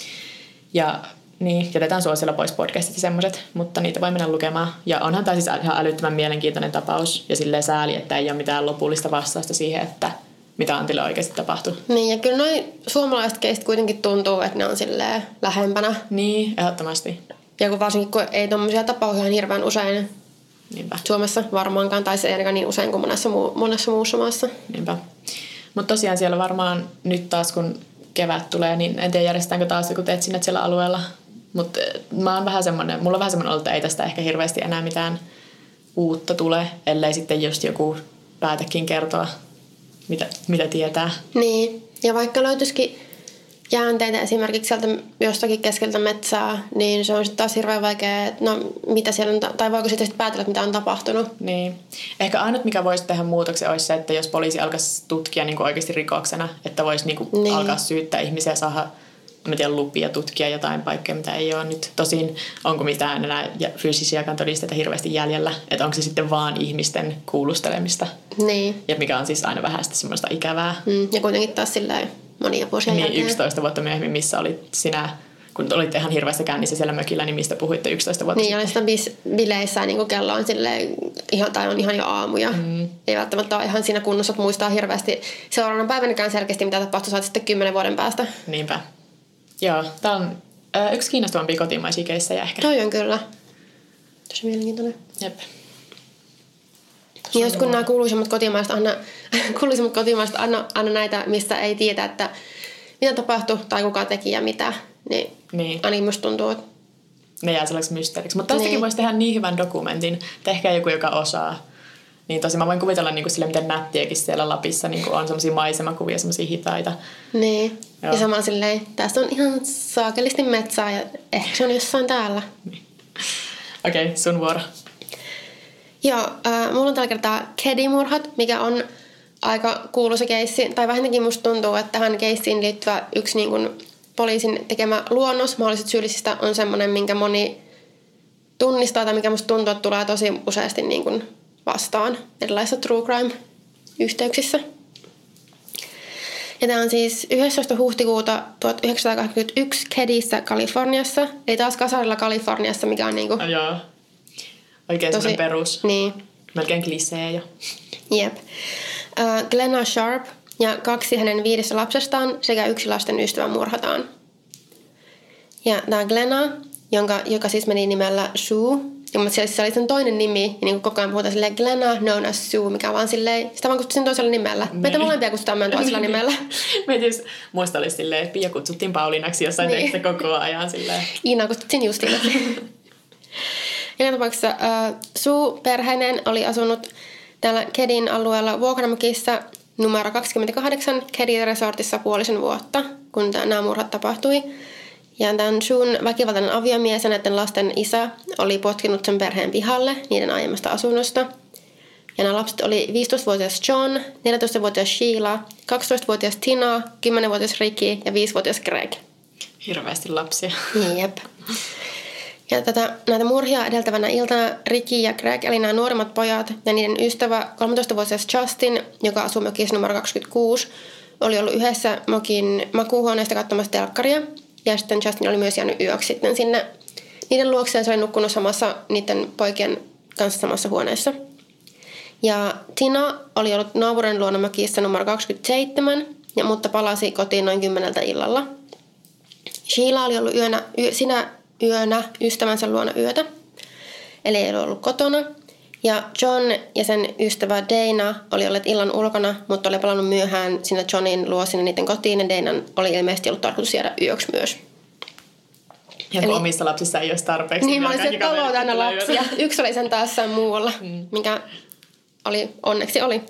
Ja niin, jätetään suosilla pois podcastit ja semmoiset, mutta niitä voi mennä lukemaan. Ja onhan tämä siis ihan älyttömän mielenkiintoinen tapaus ja silleen sääli, että ei ole mitään lopullista vastausta siihen, että mitä Antille oikeasti tapahtui. Niin, ja kyllä noin suomalaiset keistä kuitenkin tuntuu, että ne on silleen lähempänä. Niin, ehdottomasti. Ja kun varsinkin, kun ei tuommoisia tapauksia ihan hirveän usein Niinpä. Suomessa varmaankaan, tai se ei ainakaan niin usein kuin monessa, muu, monessa muussa maassa. Niinpä. Mutta tosiaan siellä varmaan nyt taas, kun kevät tulee, niin en tiedä järjestetäänkö taas joku etsinnät siellä alueella. Mutta mä oon vähän semmonen, mulla on vähän semmoinen ollut, että ei tästä ehkä hirveästi enää mitään uutta tule, ellei sitten just joku päätäkin kertoa mitä, mitä tietää. Niin, ja vaikka löytyisikin jäänteitä esimerkiksi sieltä jostakin keskeltä metsää, niin se on sitten taas hirveän vaikea, että no mitä siellä on, tai voiko sitten päätellä, että mitä on tapahtunut. Niin. Ehkä ainut, mikä voisi tehdä muutoksen, olisi se, että jos poliisi alkaisi tutkia niin kuin oikeasti rikoksena, että voisi niin kuin niin. alkaa syyttää ihmisiä saada mä tiedän, lupia tutkia jotain paikkoja, mitä ei ole nyt. Tosin onko mitään enää fyysisiä todisteita hirveästi jäljellä, että onko se sitten vaan ihmisten kuulustelemista. Niin. Ja mikä on siis aina vähän sitä semmoista ikävää. Mm, ja kuitenkin taas sillä monia vuosia Niin, jälkeen. 11 vuotta myöhemmin, missä olit sinä kun olitte ihan hirveässä kännissä siellä mökillä, niin mistä puhuitte 11 vuotta Niin, sitten? Niin, sitä bileissä niin kello on sille ihan, tai on ihan jo aamuja. Mm. Ei välttämättä ole ihan siinä kunnossa, että muistaa hirveästi seuraavana päivänäkään selkeästi, mitä tapahtui, saat sitten kymmenen vuoden päästä. Niinpä. Joo, tämä on ö, yksi kiinnostavampia kotimaisia keissejä ehkä. Toi on kyllä. Tosi mielenkiintoinen. Jep. Ja jos kun nämä kuuluisimmat kotimaiset, anna, kuuluisimmat kotimaiset anna, anna näitä, mistä ei tiedä, että mitä tapahtui tai kuka teki ja mitä, niin, niin. ainakin musta tuntuu, että ne jää sellaiseksi mysteeriksi. Mutta tästäkin Niin. voisi tehdä niin hyvän dokumentin. Tehkää joku, joka osaa. Niin tosi mä voin kuvitella niin kuin sille, miten nättiäkin siellä Lapissa niin kuin on semmoisia maisemakuvia, semmoisia hitaita. niin. Joo. Ja samalla silleen, tästä on ihan saakelisti metsää ja ehkä se on jossain täällä. Okei, okay, sun vuoro. Joo, äh, mulla on tällä kertaa Kedi-murhat, mikä on aika kuuluisa keissi. Tai vähintäänkin musta tuntuu, että tähän keissiin liittyvä yksi niin kuin poliisin tekemä luonnos mahdollisista syyllisistä on semmoinen, minkä moni tunnistaa tai mikä musta tuntuu, että tulee tosi useasti niin kuin vastaan erilaisissa true crime-yhteyksissä. Ja tämä on siis 11. huhtikuuta 1981 Kedissä, Kaliforniassa. Eli taas kasarilla Kaliforniassa, mikä on niinku joo. Oikein tosi... perus. Niin, Melkein klisee jo. jep. Uh, Glenna Sharp ja kaksi hänen viidestä lapsestaan sekä yksi lasten ystävä murhataan. Ja tämä Glenna, jonka, joka siis meni nimellä Sue, ja mutta se, se oli sen toinen nimi, ja niin kuin koko ajan puhutaan silleen Glenna known as Sue, mikä on vaan silleen, sitä vaan kutsuttiin toisella nimellä. Meitä Niin. molempia kutsutaan meidän toisella nimellä. Mietin, jos muista olisi silleen, että Pia kutsuttiin Pauliinaksi jossain Niin. koko ajan silleen. Iina kutsuttiin Justiina. Joka tapauksessa äh, Sue perheinen oli asunut täällä Kedin alueella Vuokramokissa numero 28 Kedin resortissa puolisen vuotta, kun nämä murhat tapahtui. Ja tämän Suun väkivaltainen aviomies ja näiden lasten isä oli potkinut sen perheen pihalle niiden aiemmasta asunnosta. Ja nämä lapset oli 15-vuotias John, 14-vuotias Sheila, 12-vuotias Tina, 10-vuotias Ricky ja 5-vuotias Greg. Hirveästi lapsia. Jep. Ja tätä, näitä murhia edeltävänä iltana Ricky ja Greg, eli nämä nuoremmat pojat ja niiden ystävä 13-vuotias Justin, joka asuu mökissä numero 26, oli ollut yhdessä mokin makuuhuoneesta katsomassa telkkaria. Ja sitten Justin oli myös jäänyt yöksi sitten sinne niiden luokse ja se oli nukkunut samassa niiden poikien kanssa samassa huoneessa. Ja Tina oli ollut naapurin luona mökissä numero 27, ja, mutta palasi kotiin noin kymmeneltä illalla. Sheila oli ollut yönä, yö, sinä yönä ystävänsä luona yötä, eli ei ollut kotona. Ja John ja sen ystävä Dana oli olleet illan ulkona, mutta oli palannut myöhään sinne Johnin luo sinne niiden kotiin, ja Danan oli ilmeisesti ollut tarkoitus jäädä yöksi myös. Ja Eli- omissa lapsissa ei olisi tarpeeksi. Niin, mä vielä olisin, kaverit tulee lapsia. Yksi oli sen taas muualla, mikä oli, onneksi oli.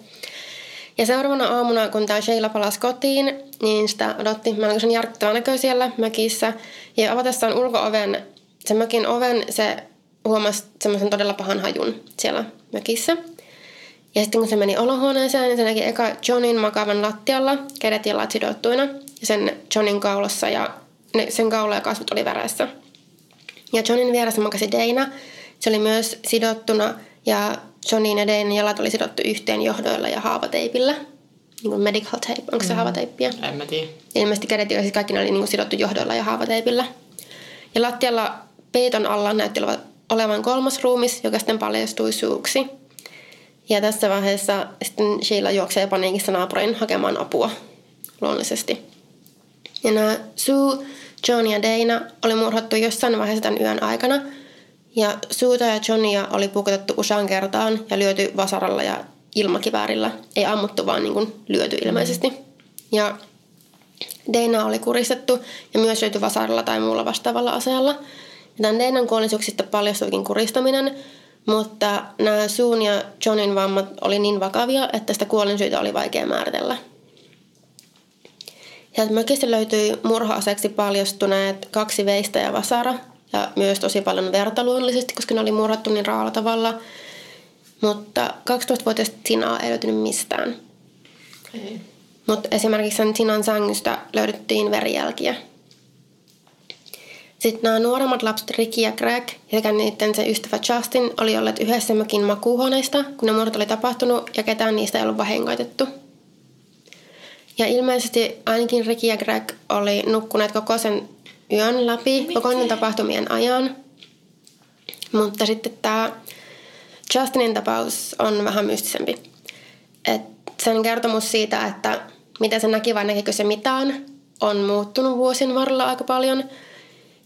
Ja seuraavana aamuna, kun tämä Sheila palasi kotiin, niin sitä odotti melkoisen järkyttävä näkö siellä mökissä. Ja avatessaan ulko-oven, sen mökin oven, se huomasi semmoisen todella pahan hajun siellä mökissä. Ja sitten kun se meni olohuoneeseen, niin se näki eka Johnin makavan lattialla, kädet jalat sidottuina, ja sen Johnin kaulassa, ja ne, sen kaula ja kasvot oli veressä. Ja Johnin vieressä makasi Dana. Se oli myös sidottuna ja Johnin ja Danan jalat oli sidottu yhteen johdoilla ja haavateipillä. Niin kuin medical tape. Onko se haavateippiä? En mä tiedä. Ilmeisesti kädet ja siis kaikki ne oli niin kuin sidottu johdoilla ja haavateipillä. Ja lattialla peiton alla näytti olevan- olevan kolmas ruumis, joka sitten paljastui suuksi. Ja tässä vaiheessa sitten Sheila juoksee paniikissa naapurin hakemaan apua luonnollisesti. Ja nämä Sue, John ja Dana oli murhattu jossain vaiheessa tämän yön aikana. Ja Suuta ja Johnia oli pukotettu usean kertaan ja lyöty vasaralla ja ilmakiväärillä. Ei ammuttu, vaan niin kuin lyöty ilmeisesti. Ja Dana oli kuristettu ja myös lyöty vasaralla tai muulla vastaavalla aseella. Ja tämän Danan kuollisuuksista paljastuikin kuristaminen, mutta nämä Suun ja Johnin vammat oli niin vakavia, että sitä kuolinsyytä oli vaikea määritellä. Sieltä mökistä löytyi murha-aseeksi paljastuneet kaksi veistä ja vasara ja myös tosi paljon verta luonnollisesti, koska ne oli murhattu niin raalla tavalla. Mutta 12-vuotias Tinaa ei löytynyt mistään. Mutta esimerkiksi sen Tinan sängystä löydettiin verijälkiä. Sitten nämä nuoremmat lapset Ricky ja Greg sekä niiden se ystävä Justin oli olleet yhdessä mökin makuuhuoneista, kun ne murhat oli tapahtunut ja ketään niistä ei ollut vahingoitettu. Ja ilmeisesti ainakin Ricky ja Greg oli nukkuneet koko sen yön läpi, koko niiden tapahtumien ajan. Mutta sitten tämä Justinin tapaus on vähän mystisempi. Et sen kertomus siitä, että mitä se näki vai näkikö se mitään, on muuttunut vuosien varrella aika paljon.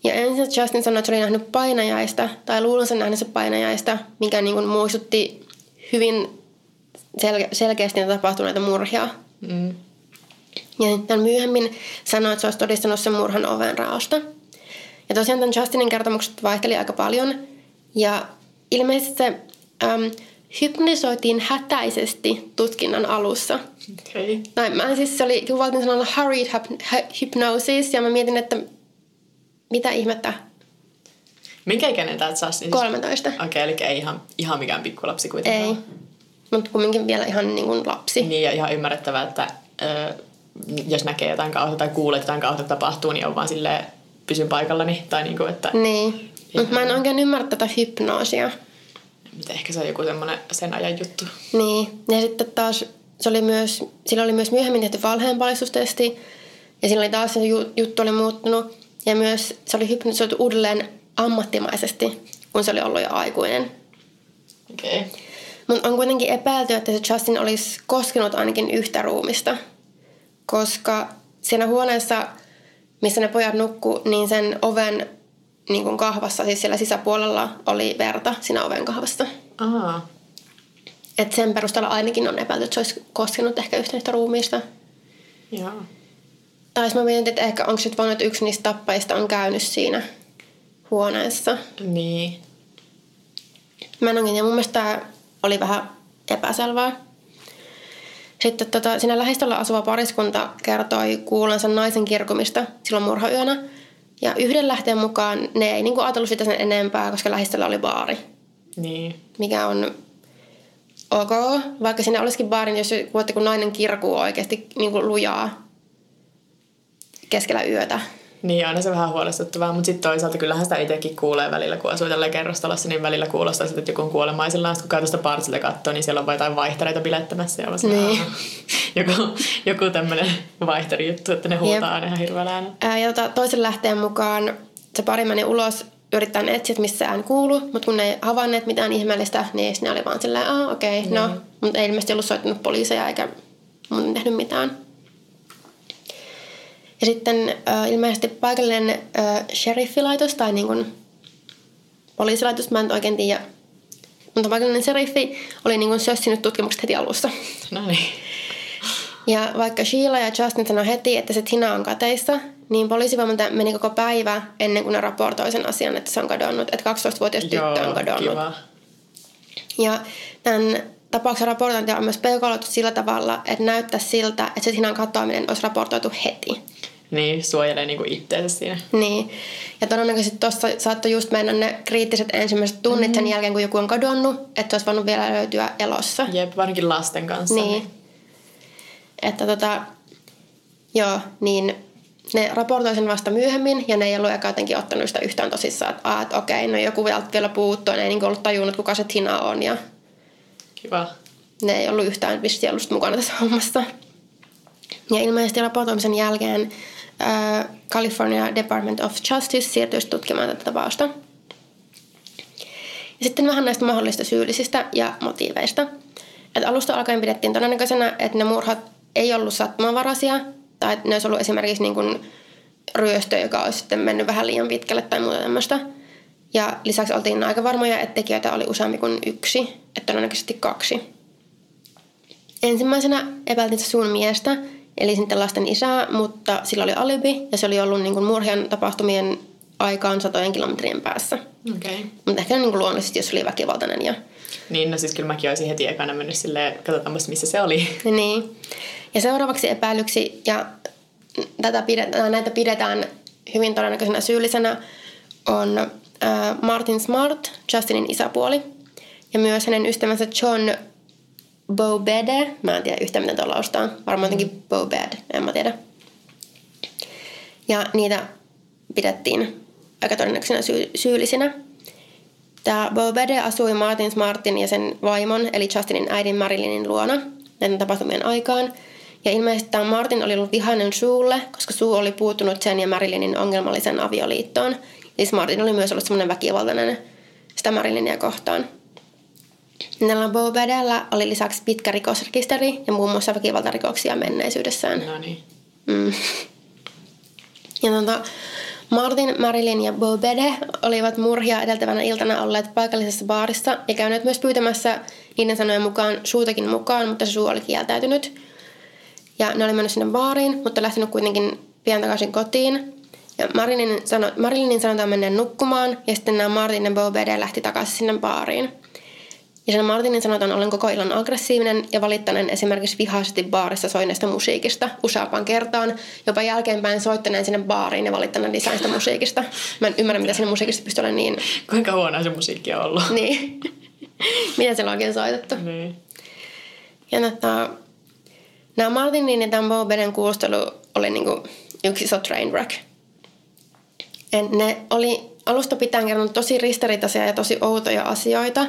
Ja ensin Justin sanoi, että se oli nähnyt painajaista, tai luulen sen nähneensä painajaista, mikä niin kuin muistutti hyvin sel- selkeästi tapahtuneita murhia. Mm. Ja sitten myöhemmin sanoi, että se olisi todistanut sen murhan oven raosta. Ja tosiaan tämän Justinin kertomukset vaihteli aika paljon. Ja ilmeisesti se äm, hypnosoitiin hätäisesti tutkinnan alussa. Okei. Tai mä siis se oli, kuvattiin sanalla hurried hyp- hy- hypnosis, ja mä mietin, että mitä ihmettä, Minkä ikäinen tää Justin? siis? 13. Okei, eli ei ihan, ihan mikään pikkulapsi kuitenkaan. Ei, mutta kumminkin vielä ihan niin kuin lapsi. Niin ja ihan ymmärrettävää, että ö, jos näkee jotain kautta tai kuulee että jotain kautta tapahtuu, niin on vaan silleen pysyn paikallani. Tai niinku, että Niin. Mutta mä en oikein ymmärrä tätä hypnoosia. Mutta ehkä se on joku semmoinen sen ajan juttu. Niin, ja sitten taas se oli myös, sillä oli myös myöhemmin tehty valheenpaljastustesti, ja sillä oli taas se ju- juttu oli muuttunut, ja myös se oli hypnotisoitu uudelleen ammattimaisesti, kun se oli ollut jo aikuinen. Okei. Okay. Mutta on kuitenkin epäilty, että se Justin olisi koskenut ainakin yhtä ruumista, koska siinä huoneessa, missä ne pojat nukku, niin sen oven niin kuin kahvassa, siis siellä sisäpuolella oli verta siinä oven kahvassa. Aa, Et sen perusteella ainakin on epäilty, että se olisi koskenut ehkä yhtä niistä ruumiista. joo. Tai mä mietin, että ehkä onko sitten voinut, että yksi niistä tappajista on käynyt siinä huoneessa. Niin. Mä en oikein, ja mun mielestä tää oli vähän epäselvää. Sitten tota, siinä lähistöllä asuva pariskunta kertoi kuulensa naisen kirkumista silloin murhayönä. Ja yhden lähteen mukaan ne ei niinku ajatellut sitä sen enempää, koska lähistöllä oli baari. Niin. Mikä on ok, vaikka siinä olisikin baarin, jos kuulette, kun nainen kirkuu oikeasti niinku lujaa keskellä yötä. Niin, aina se vähän huolestuttavaa, mutta sitten toisaalta kyllähän sitä itsekin kuulee välillä, kun asuu tälleen kerrostalossa, niin välillä kuulostaa sitten, että joku on kuolemaisillaan, sitten kun käy tuosta parsilta katsoo, niin siellä on jotain vaihtereita bilettämässä ja Niin. Joku, joku tämmöinen vaihterijuttu, että ne huutaa aina ihan hirveällä äänellä. Ää, Ja tota, toisen lähteen mukaan se pari meni ulos yrittäen etsiä, että missä ään kuulu, mutta kun ne ei havainneet mitään ihmeellistä, niin ne oli vaan silleen, okei, okay, no. Mutta ei ilmeisesti ollut soittanut poliiseja eikä mun tehnyt mitään. Ja sitten äh, ilmeisesti paikallinen äh, sheriffilaitos tai niin kuin poliisilaitos, mä en oikein tiedä, mutta paikallinen sheriffi oli niin kuin sössinyt tutkimukset heti alussa. No niin. Ja vaikka Sheila ja Justin sanoi heti, että se Tina on kateissa, niin poliisivoimalta meni koko päivä ennen kuin ne raportoi sen asian, että se on kadonnut. Että 12-vuotias tyttö on kadonnut. kiva. Ja tämän tapauksen raportointi on myös peukaloitu sillä tavalla, että näyttää siltä, että se Tinan katoaminen olisi raportoitu heti. Niin, suojelee niinku itteensä siinä. Niin. Ja todennäköisesti tuossa saattoi just mennä ne kriittiset ensimmäiset tunnit sen jälkeen, kun joku on kadonnut, että se olisi voinut vielä löytyä elossa. Jep, varsinkin lasten kanssa. Niin. Että tota, joo, niin ne raportoi sen vasta myöhemmin ja ne ei ollut eka jotenkin ottanut sitä yhtään tosissaan, että, että okei, no joku vielä, puuttuu, ne ei niin ollut tajunnut, kuka se Tina on ja Kiva. ne ei ollut yhtään vissiin ollut mukana tässä hommassa. Ja ilmeisesti raportoimisen jälkeen California Department of Justice siirtyisi tutkimaan tätä tapausta. Ja sitten vähän näistä mahdollisista syyllisistä ja motiiveista. Et alusta alkaen pidettiin todennäköisenä, että ne murhat ei ollut sattumanvaraisia, tai että ne olisi ollut esimerkiksi niin kuin ryöstö, joka olisi sitten mennyt vähän liian pitkälle tai muuta tämmöistä. Ja lisäksi oltiin aika varmoja, että tekijöitä oli useampi kuin yksi, että todennäköisesti kaksi. Ensimmäisenä epäiltiin sun miestä, eli sitten lasten isää, mutta sillä oli alibi ja se oli ollut niin kuin murhien tapahtumien aikaan satojen kilometrien päässä. Okay. Mutta ehkä niin kuin luonnollisesti, jos oli väkivaltainen. Ja, Niin, no siis kyllä mäkin olisin heti ekana mennyt silleen, katsotaan missä se oli. niin. ja seuraavaksi epäilyksi, ja tätä pidetään, näitä pidetään hyvin todennäköisenä syyllisenä, on äh, Martin Smart, Justinin isäpuoli, ja myös hänen ystävänsä John Bobede. Mä en tiedä yhtään, miten tuolla laustaa. Varmaan jotenkin Bobed, en mä tiedä. Ja niitä pidettiin aika todennäköisenä syy- syyllisinä. Tämä Bobede asui Martin Smartin ja sen vaimon, eli Justinin äidin Marilynin luona näiden tapahtumien aikaan. Ja ilmeisesti tämä Martin oli ollut vihainen suulle, koska suu oli puuttunut sen ja Marilynin ongelmallisen avioliittoon. Siis Martin oli myös ollut semmoinen väkivaltainen sitä Marilynia kohtaan. Näillä Bobedellä oli lisäksi pitkä rikosrekisteri ja muun muassa väkivaltarikoksia menneisyydessään. No niin. Mm. Ja tuota, Martin, Marilyn ja Bobede olivat murhia edeltävänä iltana olleet paikallisessa baarissa ja käyneet myös pyytämässä niiden sanojen mukaan suutakin mukaan, mutta se suu oli kieltäytynyt. Ja ne oli mennyt sinne baariin, mutta lähtenyt kuitenkin pian takaisin kotiin. Ja Marilynin, sano, Marilynin sanotaan menneen nukkumaan ja sitten nämä Martin ja Bobede lähti takaisin sinne baariin. Ja sen Martinin sanotaan ollen koko illan aggressiivinen ja valittaneen esimerkiksi vihaisesti baarissa soineesta musiikista useampaan kertaan, jopa jälkeenpäin soittaneen sinne baariin ja valittaneen lisää sitä musiikista. Mä en ymmärrä, mitä sinne musiikista pystyy olemaan niin... Kuinka huonoa se musiikki on ollut. niin. mitä siellä on oikein soitettu. Niin. Ja tota, nämä Martinin ja tämän Bobeden kuulustelu oli niinku yksi iso train wreck. En, ne oli alusta pitäen kertonut tosi ristiriitaisia ja tosi outoja asioita.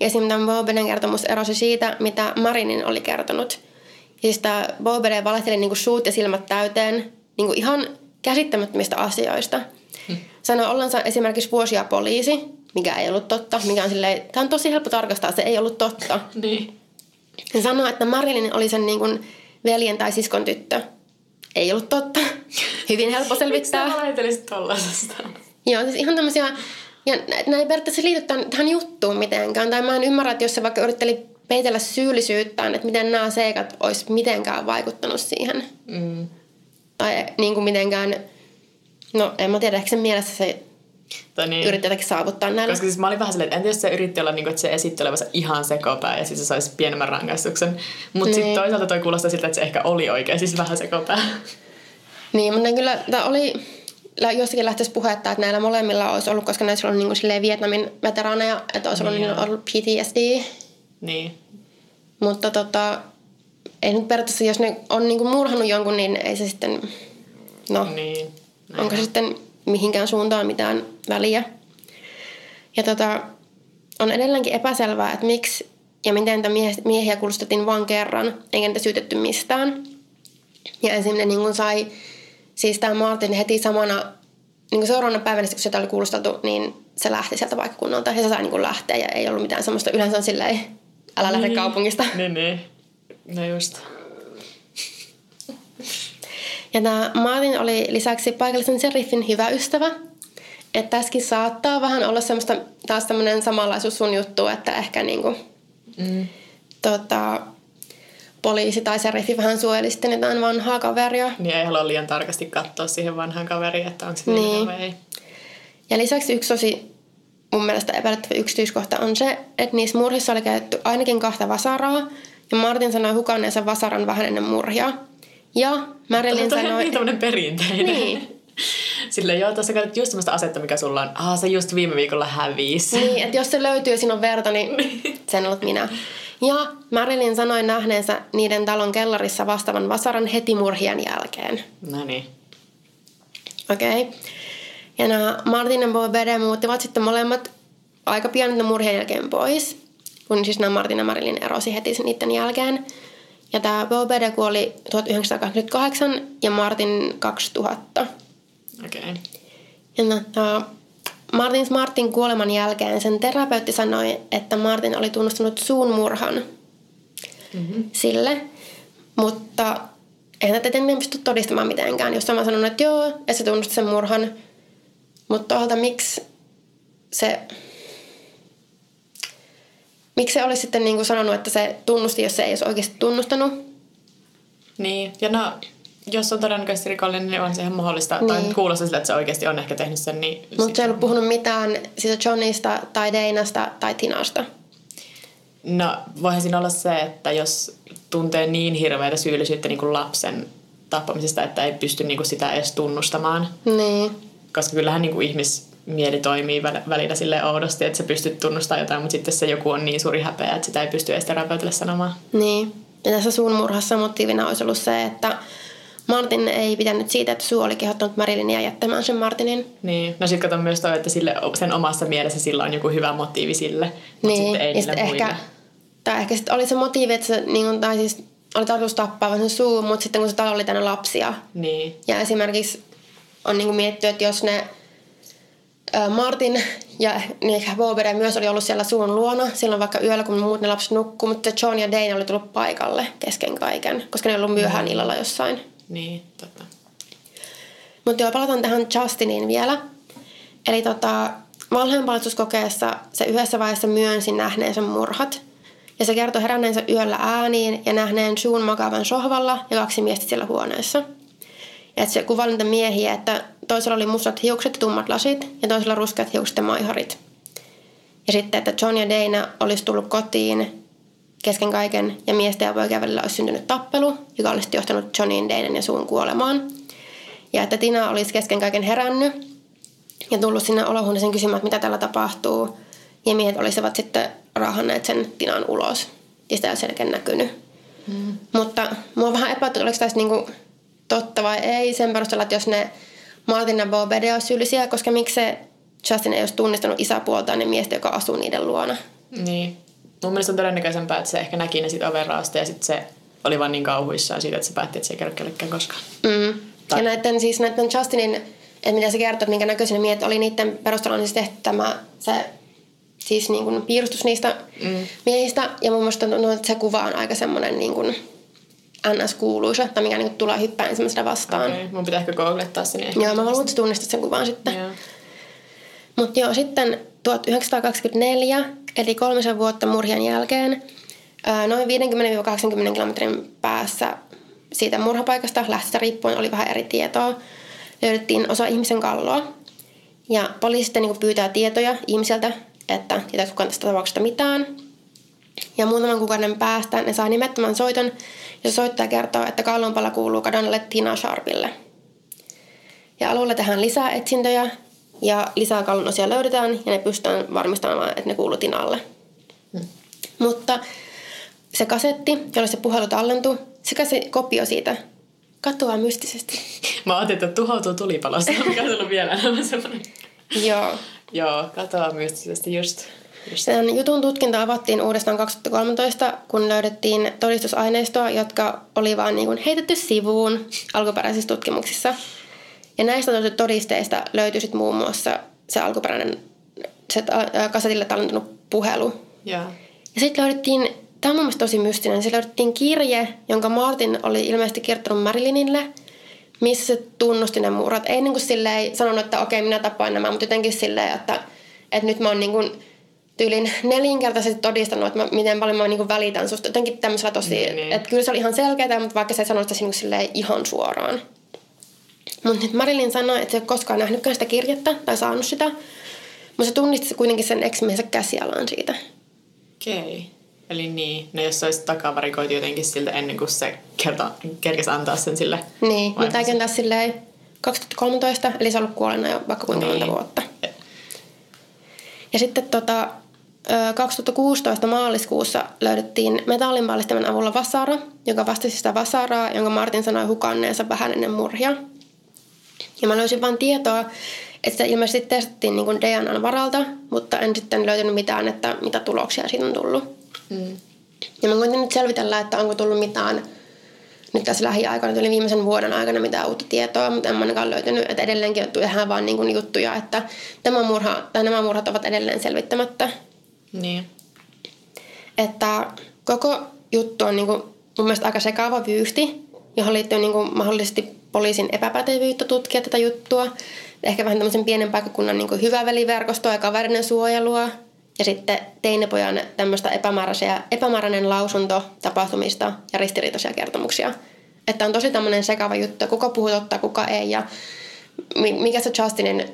Ja esimerkiksi tämän Bobeden kertomus erosi siitä, mitä Marinin oli kertonut. Ja siis tämä Bobede valehteli niin kuin suut ja silmät täyteen niin kuin ihan käsittämättömistä asioista. Hmm. Sanoi ollensa esimerkiksi vuosia poliisi, mikä ei ollut totta. Mikä on silleen, tämä on tosi helppo tarkastaa, se ei ollut totta. Niin. Ja sanoi, että Marilyn oli sen niin kuin veljen tai siskon tyttö. Ei ollut totta. Hyvin helppo selvittää. Miksi sä valehtelisit tollasesta? Joo, siis ihan tämmöisiä, ja nämä ei periaatteessa liity tämän, tähän juttuun mitenkään. Tai mä en ymmärrä, että jos se vaikka yritteli peitellä syyllisyyttään, että miten nämä seikat olisi mitenkään vaikuttanut siihen. Mm. Tai niin kuin mitenkään, no en mä tiedä, ehkä sen mielessä se Tai niin. yritti jotakin saavuttaa näillä. Koska siis mä olin vähän silleen, että entä jos se yritti olla, niin kuin, että se esitti olevansa ihan sekopää ja siis se saisi pienemmän rangaistuksen. Mutta niin. sitten toisaalta toi kuulostaa siltä, että se ehkä oli oikein siis vähän sekopää. Niin, mutta kyllä, tämä oli jossakin lähtöisi puhetta, että näillä molemmilla olisi ollut, koska näissä on niin kuin silleen Vietnamin veteraaneja, että olisi ollut, Niin niin joo. ollut PTSD. niin. Mutta tota, ei nyt periaatteessa, jos ne on niin kuin murhannut jonkun, niin ei se sitten, no, Niin. Näin onko se sitten mihinkään suuntaan mitään väliä. Ja tota, on edelleenkin epäselvää, että miksi ja miten niitä miehiä, miehiä kuulustettiin vain kerran, eikä niitä syytetty mistään. Ja ensin ne niin sai, siis tämä Martin heti samana, niin kuin seuraavana päivänä, kun sitä oli kuulusteltu, niin se lähti sieltä paikkakunnalta ja se sai niin kuin lähteä ja ei ollut mitään semmoista, yleensä on silleen, älä lähde kaupungista. Niin, niin. No just. Ja tämä Martin oli lisäksi paikallisen seriffin hyvä ystävä. Että tässäkin saattaa vähän olla semmoista, taas tämmöinen samanlaisuus sun juttu, että ehkä niinku, Mm. tota, poliisi tai seriffi vähän suojeli sitten jotain vanhaa kaveria. Niin ei halua liian tarkasti katsoa siihen vanhaan kaveriin, että onko se Niin. vai ei. Ja lisäksi yksi tosi mun mielestä epäilyttävä yksityiskohta on se, että niissä murhissa oli käytetty ainakin kahta vasaraa. Ja Martin sanoi hukanneensa vasaran vähän ennen murhia. Ja Marilyn sanoi... niin tämmönen perinteinen. Niin. Silleen joo, tässä käytät just semmoista asetta, mikä sulla on. Ah, se just viime viikolla hävisi. Niin, että jos se löytyy ja siinä on verta, niin se en ollut minä. Ja Marilyn sanoi nähneensä niiden talon kellarissa vastaavan vasaran heti murhien jälkeen. No niin. Okei. Okay. Ja nämä Martin ja Bobede muuttivat sitten molemmat aika pian murhien jälkeen pois. Kun siis nämä Martin ja Marilyn erosi heti sen niiden jälkeen. Ja tämä Bobede kuoli 1988 ja Martin 2000. Okei. Okay. Ja tota, Martin Smartin kuoleman jälkeen sen terapeutti sanoi, että Martin oli tunnustanut suun murhan mm-hmm. sille, mutta eihän tätä tietenkään pysty todistamaan mitenkään. Jos mä sanon, että joo, että se tunnusti sen murhan, mutta toisaalta miksi se, miksi se olisi sitten niin kuin sanonut, että se tunnusti, jos se ei olisi oikeasti tunnustanut? Niin, ja no, jos on todennäköisesti rikollinen, niin on se ihan mahdollista. Niin. Tai kuulostaa siltä, että se oikeasti on ehkä tehnyt sen. Niin Mutta se ei ollut puhunut mitään siitä Johnista tai Deinasta tai Tinasta. No, voihan siinä olla se, että jos tuntee niin hirveätä syyllisyyttä niin kuin lapsen tappamisesta, että ei pysty niin kuin sitä edes tunnustamaan. Niin. Koska kyllähän niin kuin ihmismieli toimii väl- välillä sille oudosti, että sä pystyt tunnustamaan jotain, mutta sitten se joku on niin suuri häpeä, että sitä ei pysty edes terapeutille sanomaan. Niin. Ja tässä suun murhassa motiivina olisi ollut se, että Martin ei pitänyt siitä, että Suu oli kehottanut Marilynia jättämään sen Martinin. Niin. No sitten katon myös toi, että sille, sen omassa mielessä sillä on joku hyvä motiivi sille, mutta Niin. sitten ei ja sitten muille. ehkä, tai ehkä sitten oli se motiivi, että se, niin kuin, tai siis oli tarkoitus tappaa sen suu, mutta sitten kun se talo oli täynnä lapsia. Niin. Ja esimerkiksi on niin mietitty, että jos ne Martin ja niin ehkä Bobede myös oli ollut siellä suun luona silloin vaikka yöllä, kun muut ne lapset nukkuu, mutta John ja Dane oli tullut paikalle kesken kaiken, koska ne oli ollut myöhään illalla jossain. Niin, totta. Mutta joo, palataan tähän Justiniin vielä. Eli tota, valheenpalautuskokeessa se yhdessä vaiheessa myönsi nähneensä murhat. Ja se kertoi heränneensä yöllä ääniin ja nähneen Sean makaavan sohvalla ja kaksi miestä siellä huoneessa. Ja että se kuvaili niitä miehiä, että toisella oli mustat hiukset ja tummat lasit ja toisella ruskeat hiukset ja maiharit. Ja sitten, että John ja Dana olisi tullut kotiin kesken kaiken ja miesten ja poikien välillä olisi syntynyt tappelu, joka olisi johtanut Johnin, Danan ja suun kuolemaan. Ja että Tina olisi kesken kaiken herännyt ja tullut sinne olohuoneeseen kysymään, että mitä täällä tapahtuu. Ja miehet olisivat sitten raahanneet sen Tinan ulos. Ja sitä ei ole selkeän näkynyt. Mm. Mutta mua on vähän epäilty, oliko tässä niinku totta vai ei sen perusteella, että jos ne Martin ja Bobede olisi syyllisiä, koska miksi se Justin ei olisi tunnistanut isäpuoltaan ja miestä, joka asuu niiden luona. Niin. Mun mielestä on todennäköisempää, että se ehkä näki ne sit overraasta ja sitten se oli vaan niin kauhuissaan siitä, että se päätti, että se ei kerro kellekään koskaan. Mm. Tai- Ja näiden, siis näiden Justinin, että mitä se kertoo, minkä näköisinä miehet oli niiden perusteella on siis tehty tämä, se siis niin kuin piirustus niistä mm. miehistä. Ja mun mielestä tuntuu, että se kuva on aika semmoinen niin kuin NS-kuuluisa, tai mikä niin kuin tulee hyppää ensimmäisenä vastaan. Okei, mun pitää ehkä googlettaa se. Niin ehkä Joo, mä luulen, että sä tunnistat sen kuvan sitten. Joo. Mutta joo, sitten 1924, eli kolmisen vuotta murhien jälkeen, noin 50-80 kilometrin päässä siitä murhapaikasta, lähteestä riippuen oli vähän eri tietoa, löydettiin osa ihmisen kalloa. Ja poliisi sitten niin pyytää tietoja ihmiseltä, että tietääkö kukaan tästä tapauksesta mitään. Ja muutaman kuukauden päästä ne saa nimettömän soiton, ja soittaja kertoo, että kallonpala kuuluu kadonneelle Tina Sharpille. Ja alueella tehdään lisää etsintöjä ja lisää kallon osia löydetään ja ne pystytään varmistamaan, että ne kuuluu Tinalle. Mutta se kasetti, jolle se puhelu tallentui, sekä se kopio siitä katoaa mystisesti. Mä ajattelin, että tuhoutuu tulipalossa, mikä on ollut vielä enemmän semmoinen. Joo. Joo, katoaa mystisesti just. just. Sen jutun tutkinta avattiin uudestaan 2013, kun löydettiin todistusaineistoa, jotka oli vaan niin kuin heitetty sivuun alkuperäisissä tutkimuksissa. Ja näistä todisteista löytyi sit muun muassa se alkuperäinen se ää, kasetille tallentunut puhelu. Joo. Ja sitten löydettiin, tämä on mun mielestä tosi mystinen, se löydettiin kirje, jonka Martin oli ilmeisesti kirjoittanut Marilynille, missä se tunnusti ne murhat. Ei niin kuin silleen sanonut, että okei, minä tapoin nämä, mutta jotenkin silleen, että, että nyt mä oon niin kuin tyylin nelinkertaisesti todistanut, että mä, miten paljon mä niin kuin välitän susta. Jotenkin tämmöisellä tosi, Niin, niin. että kyllä se oli ihan selkeää, mutta vaikka se ei sanonut sitä niin kuin silleen ihan suoraan. Mutta nyt Marilyn sanoi, että se ei ole koskaan nähnytkään sitä kirjettä tai saanut sitä. Mutta se tunnisti kuitenkin sen ex-miehensä käsialaan siitä. Okei. Eli niin, no jos se olisi takavarikoitu jotenkin siltä ennen kuin se kerta, kerkesi antaa sen sille Niin, mutta tämäkin taas silleen 2013, eli se on ollut kuolleena jo vaikka kuinka monta Niin. vuotta. Ja sitten tota, ö, 2016 maaliskuussa löydettiin metallinpallistimen avulla vasara, joka vastasi sitä vasaraa, jonka Martin sanoi hukanneensa vähän ennen murhia. Ja mä löysin vain tietoa, että sitä ilmeisesti testattiin niin DNAn varalta, mutta en sitten löytänyt mitään, että mitä tuloksia siitä on tullut. Mm. Ja mä koitin nyt selvitellä, että onko tullut mitään nyt tässä lähiaikoina, tuli viimeisen vuoden aikana mitään uutta tietoa, mutta en ainakaan löytänyt, että edelleenkin tehdään vaan niin kuin juttuja, että tämä murha, tai nämä murhat ovat edelleen selvittämättä. Niin. Että koko juttu on niin kuin mun mielestä aika sekaava vyyhti, johon liittyy niin kuin mahdollisesti poliisin epäpätevyyttä tutkia tätä juttua. Ehkä vähän tämmöisen pienen paikkakunnan niin hyvä veliverkostoa ja kaverinen suojelua. Ja sitten teinepojan tämmöistä epämääräinen lausunto tapahtumista ja ristiriitaisia kertomuksia. Että on tosi tämmöinen sekava juttu, kuka puhuu totta, kuka ei ja mi- mikä se Justinin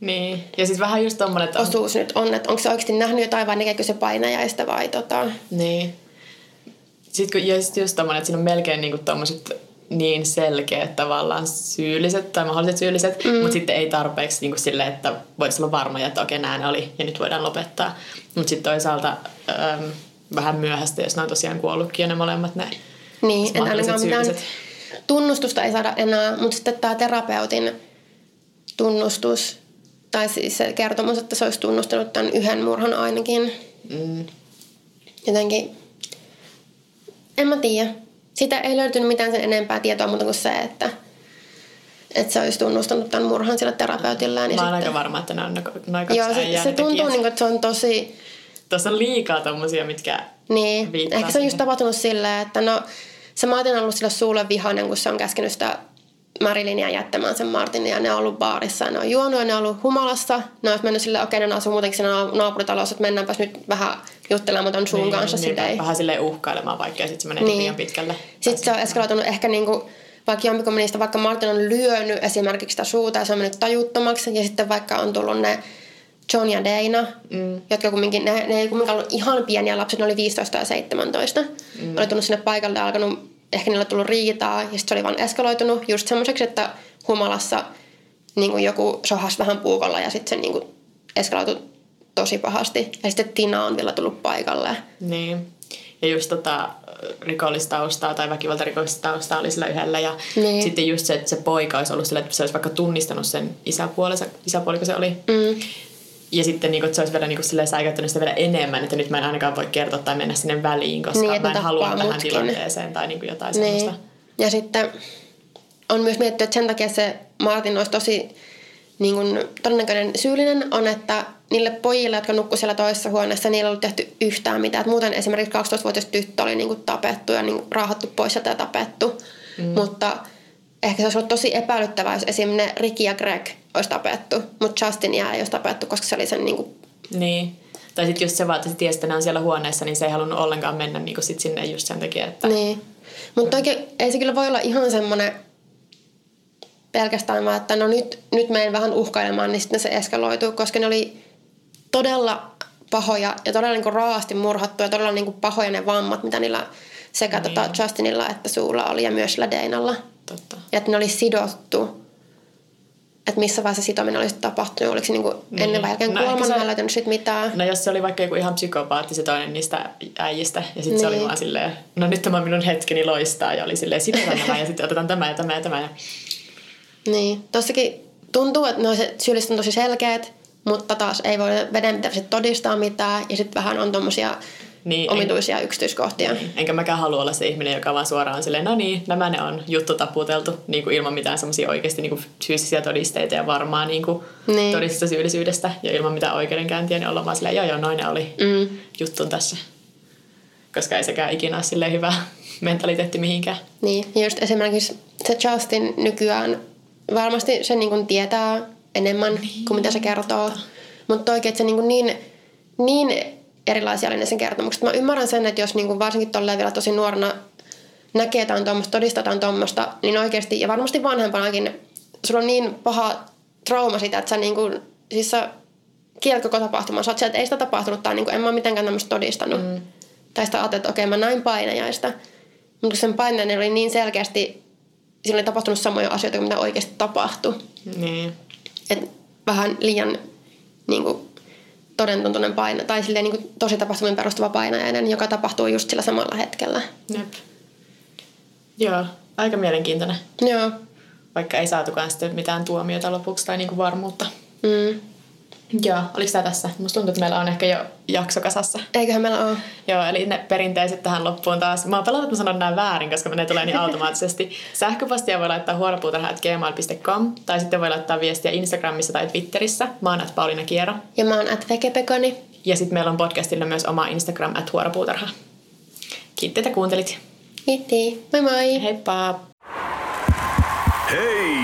Niin. Ja siis vähän just tommonen, että on, osuus nyt on, että onko se oikeasti nähnyt jotain vai näkeekö se painajaista vai tota... Niin. Sitten kun, ja sit just tommonen, että siinä on melkein niinku tommoset niin selkeät tavallaan syylliset tai mahdolliset syylliset, mm. mutta sitten ei tarpeeksi niinku silleen, että voitaisiin olla varmoja, että okei, näin ne oli ja nyt voidaan lopettaa. Mutta sitten toisaalta äm, vähän myöhäistä, jos ne on tosiaan kuollutkin jo ne molemmat ne Niin, että mahdolliset syylliset. tunnustusta ei saada enää, mutta sitten tämä terapeutin tunnustus, tai siis se kertomus, että se olisi tunnustanut tämän yhden murhan ainakin. Mm. Jotenkin, en mä tiedä. Sitä ei löytynyt mitään sen enempää tietoa muuta kuin se, että, että se olisi tunnustanut tämän murhan sillä terapeutilla. Niin Mä oon sitten, aika varma, että ne on noin kaksi Joo, se, se tuntuu, niin kuin, että se on tosi... Tuossa on liikaa tommosia, mitkä Niin, ehkä se on just tapahtunut silleen, että no se Martin on ollut sillä suulle vihainen, kun se on käskenyt sitä Marilynia jättämään sen Martinin ja ne on ollut baarissa ja ne on juonut ja ne on ollut humalassa. Ne on mennyt silleen, okei ne asuu muutenkin siinä naap- naapuritalossa, että mennäänpäs nyt vähän juttelemaan ton sun kanssa niin, silleen. vähän silleen uhkailemaan, vaikka sitten se menee Niin. niin. liian pitkälle. Sitten se on eskaloitunut ehkä niinku, vaikka jompikumpi niistä, vaikka Martin on lyönyt esimerkiksi sitä suuta ja se on mennyt tajuttomaksi. Ja sitten vaikka on tullut ne John ja Dana, mm. jotka kumminkin, ne, ne ei kumminkaan ollut ihan pieniä lapsia, ne oli 15 ja 17. Mm. Oli tullut sinne paikalle ja alkanut, ehkä niillä on tullut riitaa ja sitten se oli vaan eskaloitunut just semmoiseksi, että humalassa niin kuin joku sohas vähän puukolla ja sitten se niin kuin eskaloitui tosi pahasti. Ja sitten Tina on vielä tullut paikalle. Niin. Ja just tota, rikollistaustaa tai väkivaltarikollista oli sillä yhdellä. Ja Niin. sitten just se, että se poika olisi ollut sillä, että se olisi vaikka tunnistanut sen isäpuolensa, isäpuoliko se oli. Mm. Ja sitten niin kuin, että se olisi vielä niin kuin, säikäyttänyt sitä vielä enemmän, että nyt mä en ainakaan voi kertoa tai mennä sinne väliin, koska Niin, mä en halua tappaa tähän mutkin. tilanteeseen tai niin kuin jotain Niin. semmoista. Ja sitten on myös mietitty, että sen takia se Martin olisi tosi niin kuin, todennäköinen syyllinen on, että niille pojille, jotka nukkuivat siellä toisessa huoneessa, niillä ei ollut tehty yhtään mitään. Et muuten esimerkiksi 12-vuotias tyttö oli niin kuin, tapettu ja niin kuin, raahattu pois sieltä ja tapettu. Mm. Mutta ehkä se olisi ollut tosi epäilyttävää, jos esimerkiksi ne Ricky ja Greg olisi tapettu, mutta Justinia ei olisi tapettu, koska se oli sen niin kuin, Niin. Tai sitten just se vaan, että se tiesi, että ne on siellä huoneessa, niin se ei halunnut ollenkaan mennä niin sit sinne just sen takia, että... Niin. Mutta oikein ei se kyllä voi olla ihan semmoinen pelkästään vaan, että no nyt, nyt menen vähän uhkailemaan, niin sitten se eskaloituu, koska ne oli todella pahoja ja todella niin raasti murhattu ja todella niin pahoja ne vammat, mitä niillä sekä niin. tota Justinilla että Suulla oli ja myös sillä Deinalla. Totta. Ja että ne oli sidottu. Että missä vaiheessa sitominen olisi tapahtunut, oliko se niin kuin Niin. ennen vai jälkeen No kuoleman, se- mä en löytänyt sit mitään. No jos se oli vaikka joku ihan psykopaatti se toinen niistä äijistä, ja sitten se oli Niin. vaan silleen, no nyt tämä on minun hetkeni loistaa, ja oli silleen, sidotaan nämä, ja sitten otetaan tämä ja tämä ja tämä. Ja... Niin, tossakin tuntuu, että no se syylliset on tosi selkeät, mutta taas ei voi vedenpitävästi todistaa mitään ja sitten vähän on tommosia Niin, omituisia yksityiskohtia. En, enkä mäkään halua olla se ihminen, joka vaan suoraan on silleen, no niin, nämä ne on juttu taputeltu, niin kuin ilman mitään semmoisia oikeasti niin kuin fyysisiä todisteita ja varmaa niin kuin Niin. todistusta syyllisyydestä, ja ilman mitään oikeudenkäyntiä, niin olla vaan silleen, joo joo, noin ne oli Mm. juttun tässä. Koska ei sekään ikinä ole silleen hyvä mentaliteetti mihinkään. Niin, ja just esimerkiksi se Justin nykyään varmasti se niin kuin tietää enemmän niin, kuin mitä se kertoo. Mutta oikein, että se niin, niin, niin erilaisia oli ne sen kertomukset. Mä ymmärrän sen, että jos niin kuin varsinkin tolleen vielä tosi nuorena näkee jotain tuommoista, todistetaan tuommoista, niin oikeasti, ja varmasti vanhempanakin, sulla on niin paha trauma sitä, että sä niin kuin, siis sä kielät koko tapahtuman. Sä oot sieltä, että ei sitä tapahtunut, tai niin kuin, en mä ole mitenkään tämmöistä todistanut. Mm. Tai sitä ajattelet, että okei, mä näin painajaista. Mutta sen painajainen oli niin selkeästi, sillä oli tapahtunut samoja asioita kuin mitä oikeasti tapahtui. Niin. Et vähän liian niin kuin, todentuntunen paina, tai silleen, niin kuin, tosi tapahtumiin perustuva painajainen, joka tapahtuu just sillä samalla hetkellä. Jep. Joo, aika mielenkiintoinen. Joo. Vaikka ei saatukaan sitten mitään tuomiota lopuksi tai niinku varmuutta. Mm. Joo, oliko tämä tässä? Musta tuntuu, että meillä on ehkä jo jakso kasassa. Eiköhän meillä ole. Joo, eli ne perinteiset tähän loppuun taas. Mä oon pelannut, että mä sanon nämä väärin, koska ne tulee niin automaattisesti. Sähköpostia voi laittaa huoropuutarha.gmail.com tai sitten voi laittaa viestiä Instagramissa tai Twitterissä. Mä oon at Pauliina Kiero. Ja mä oon at Vekepekoni. Ja sitten meillä on podcastilla myös oma Instagram at huoropuutarha. Kiitti, että kuuntelit. Kiitti. Moi moi. Heippa! Hei!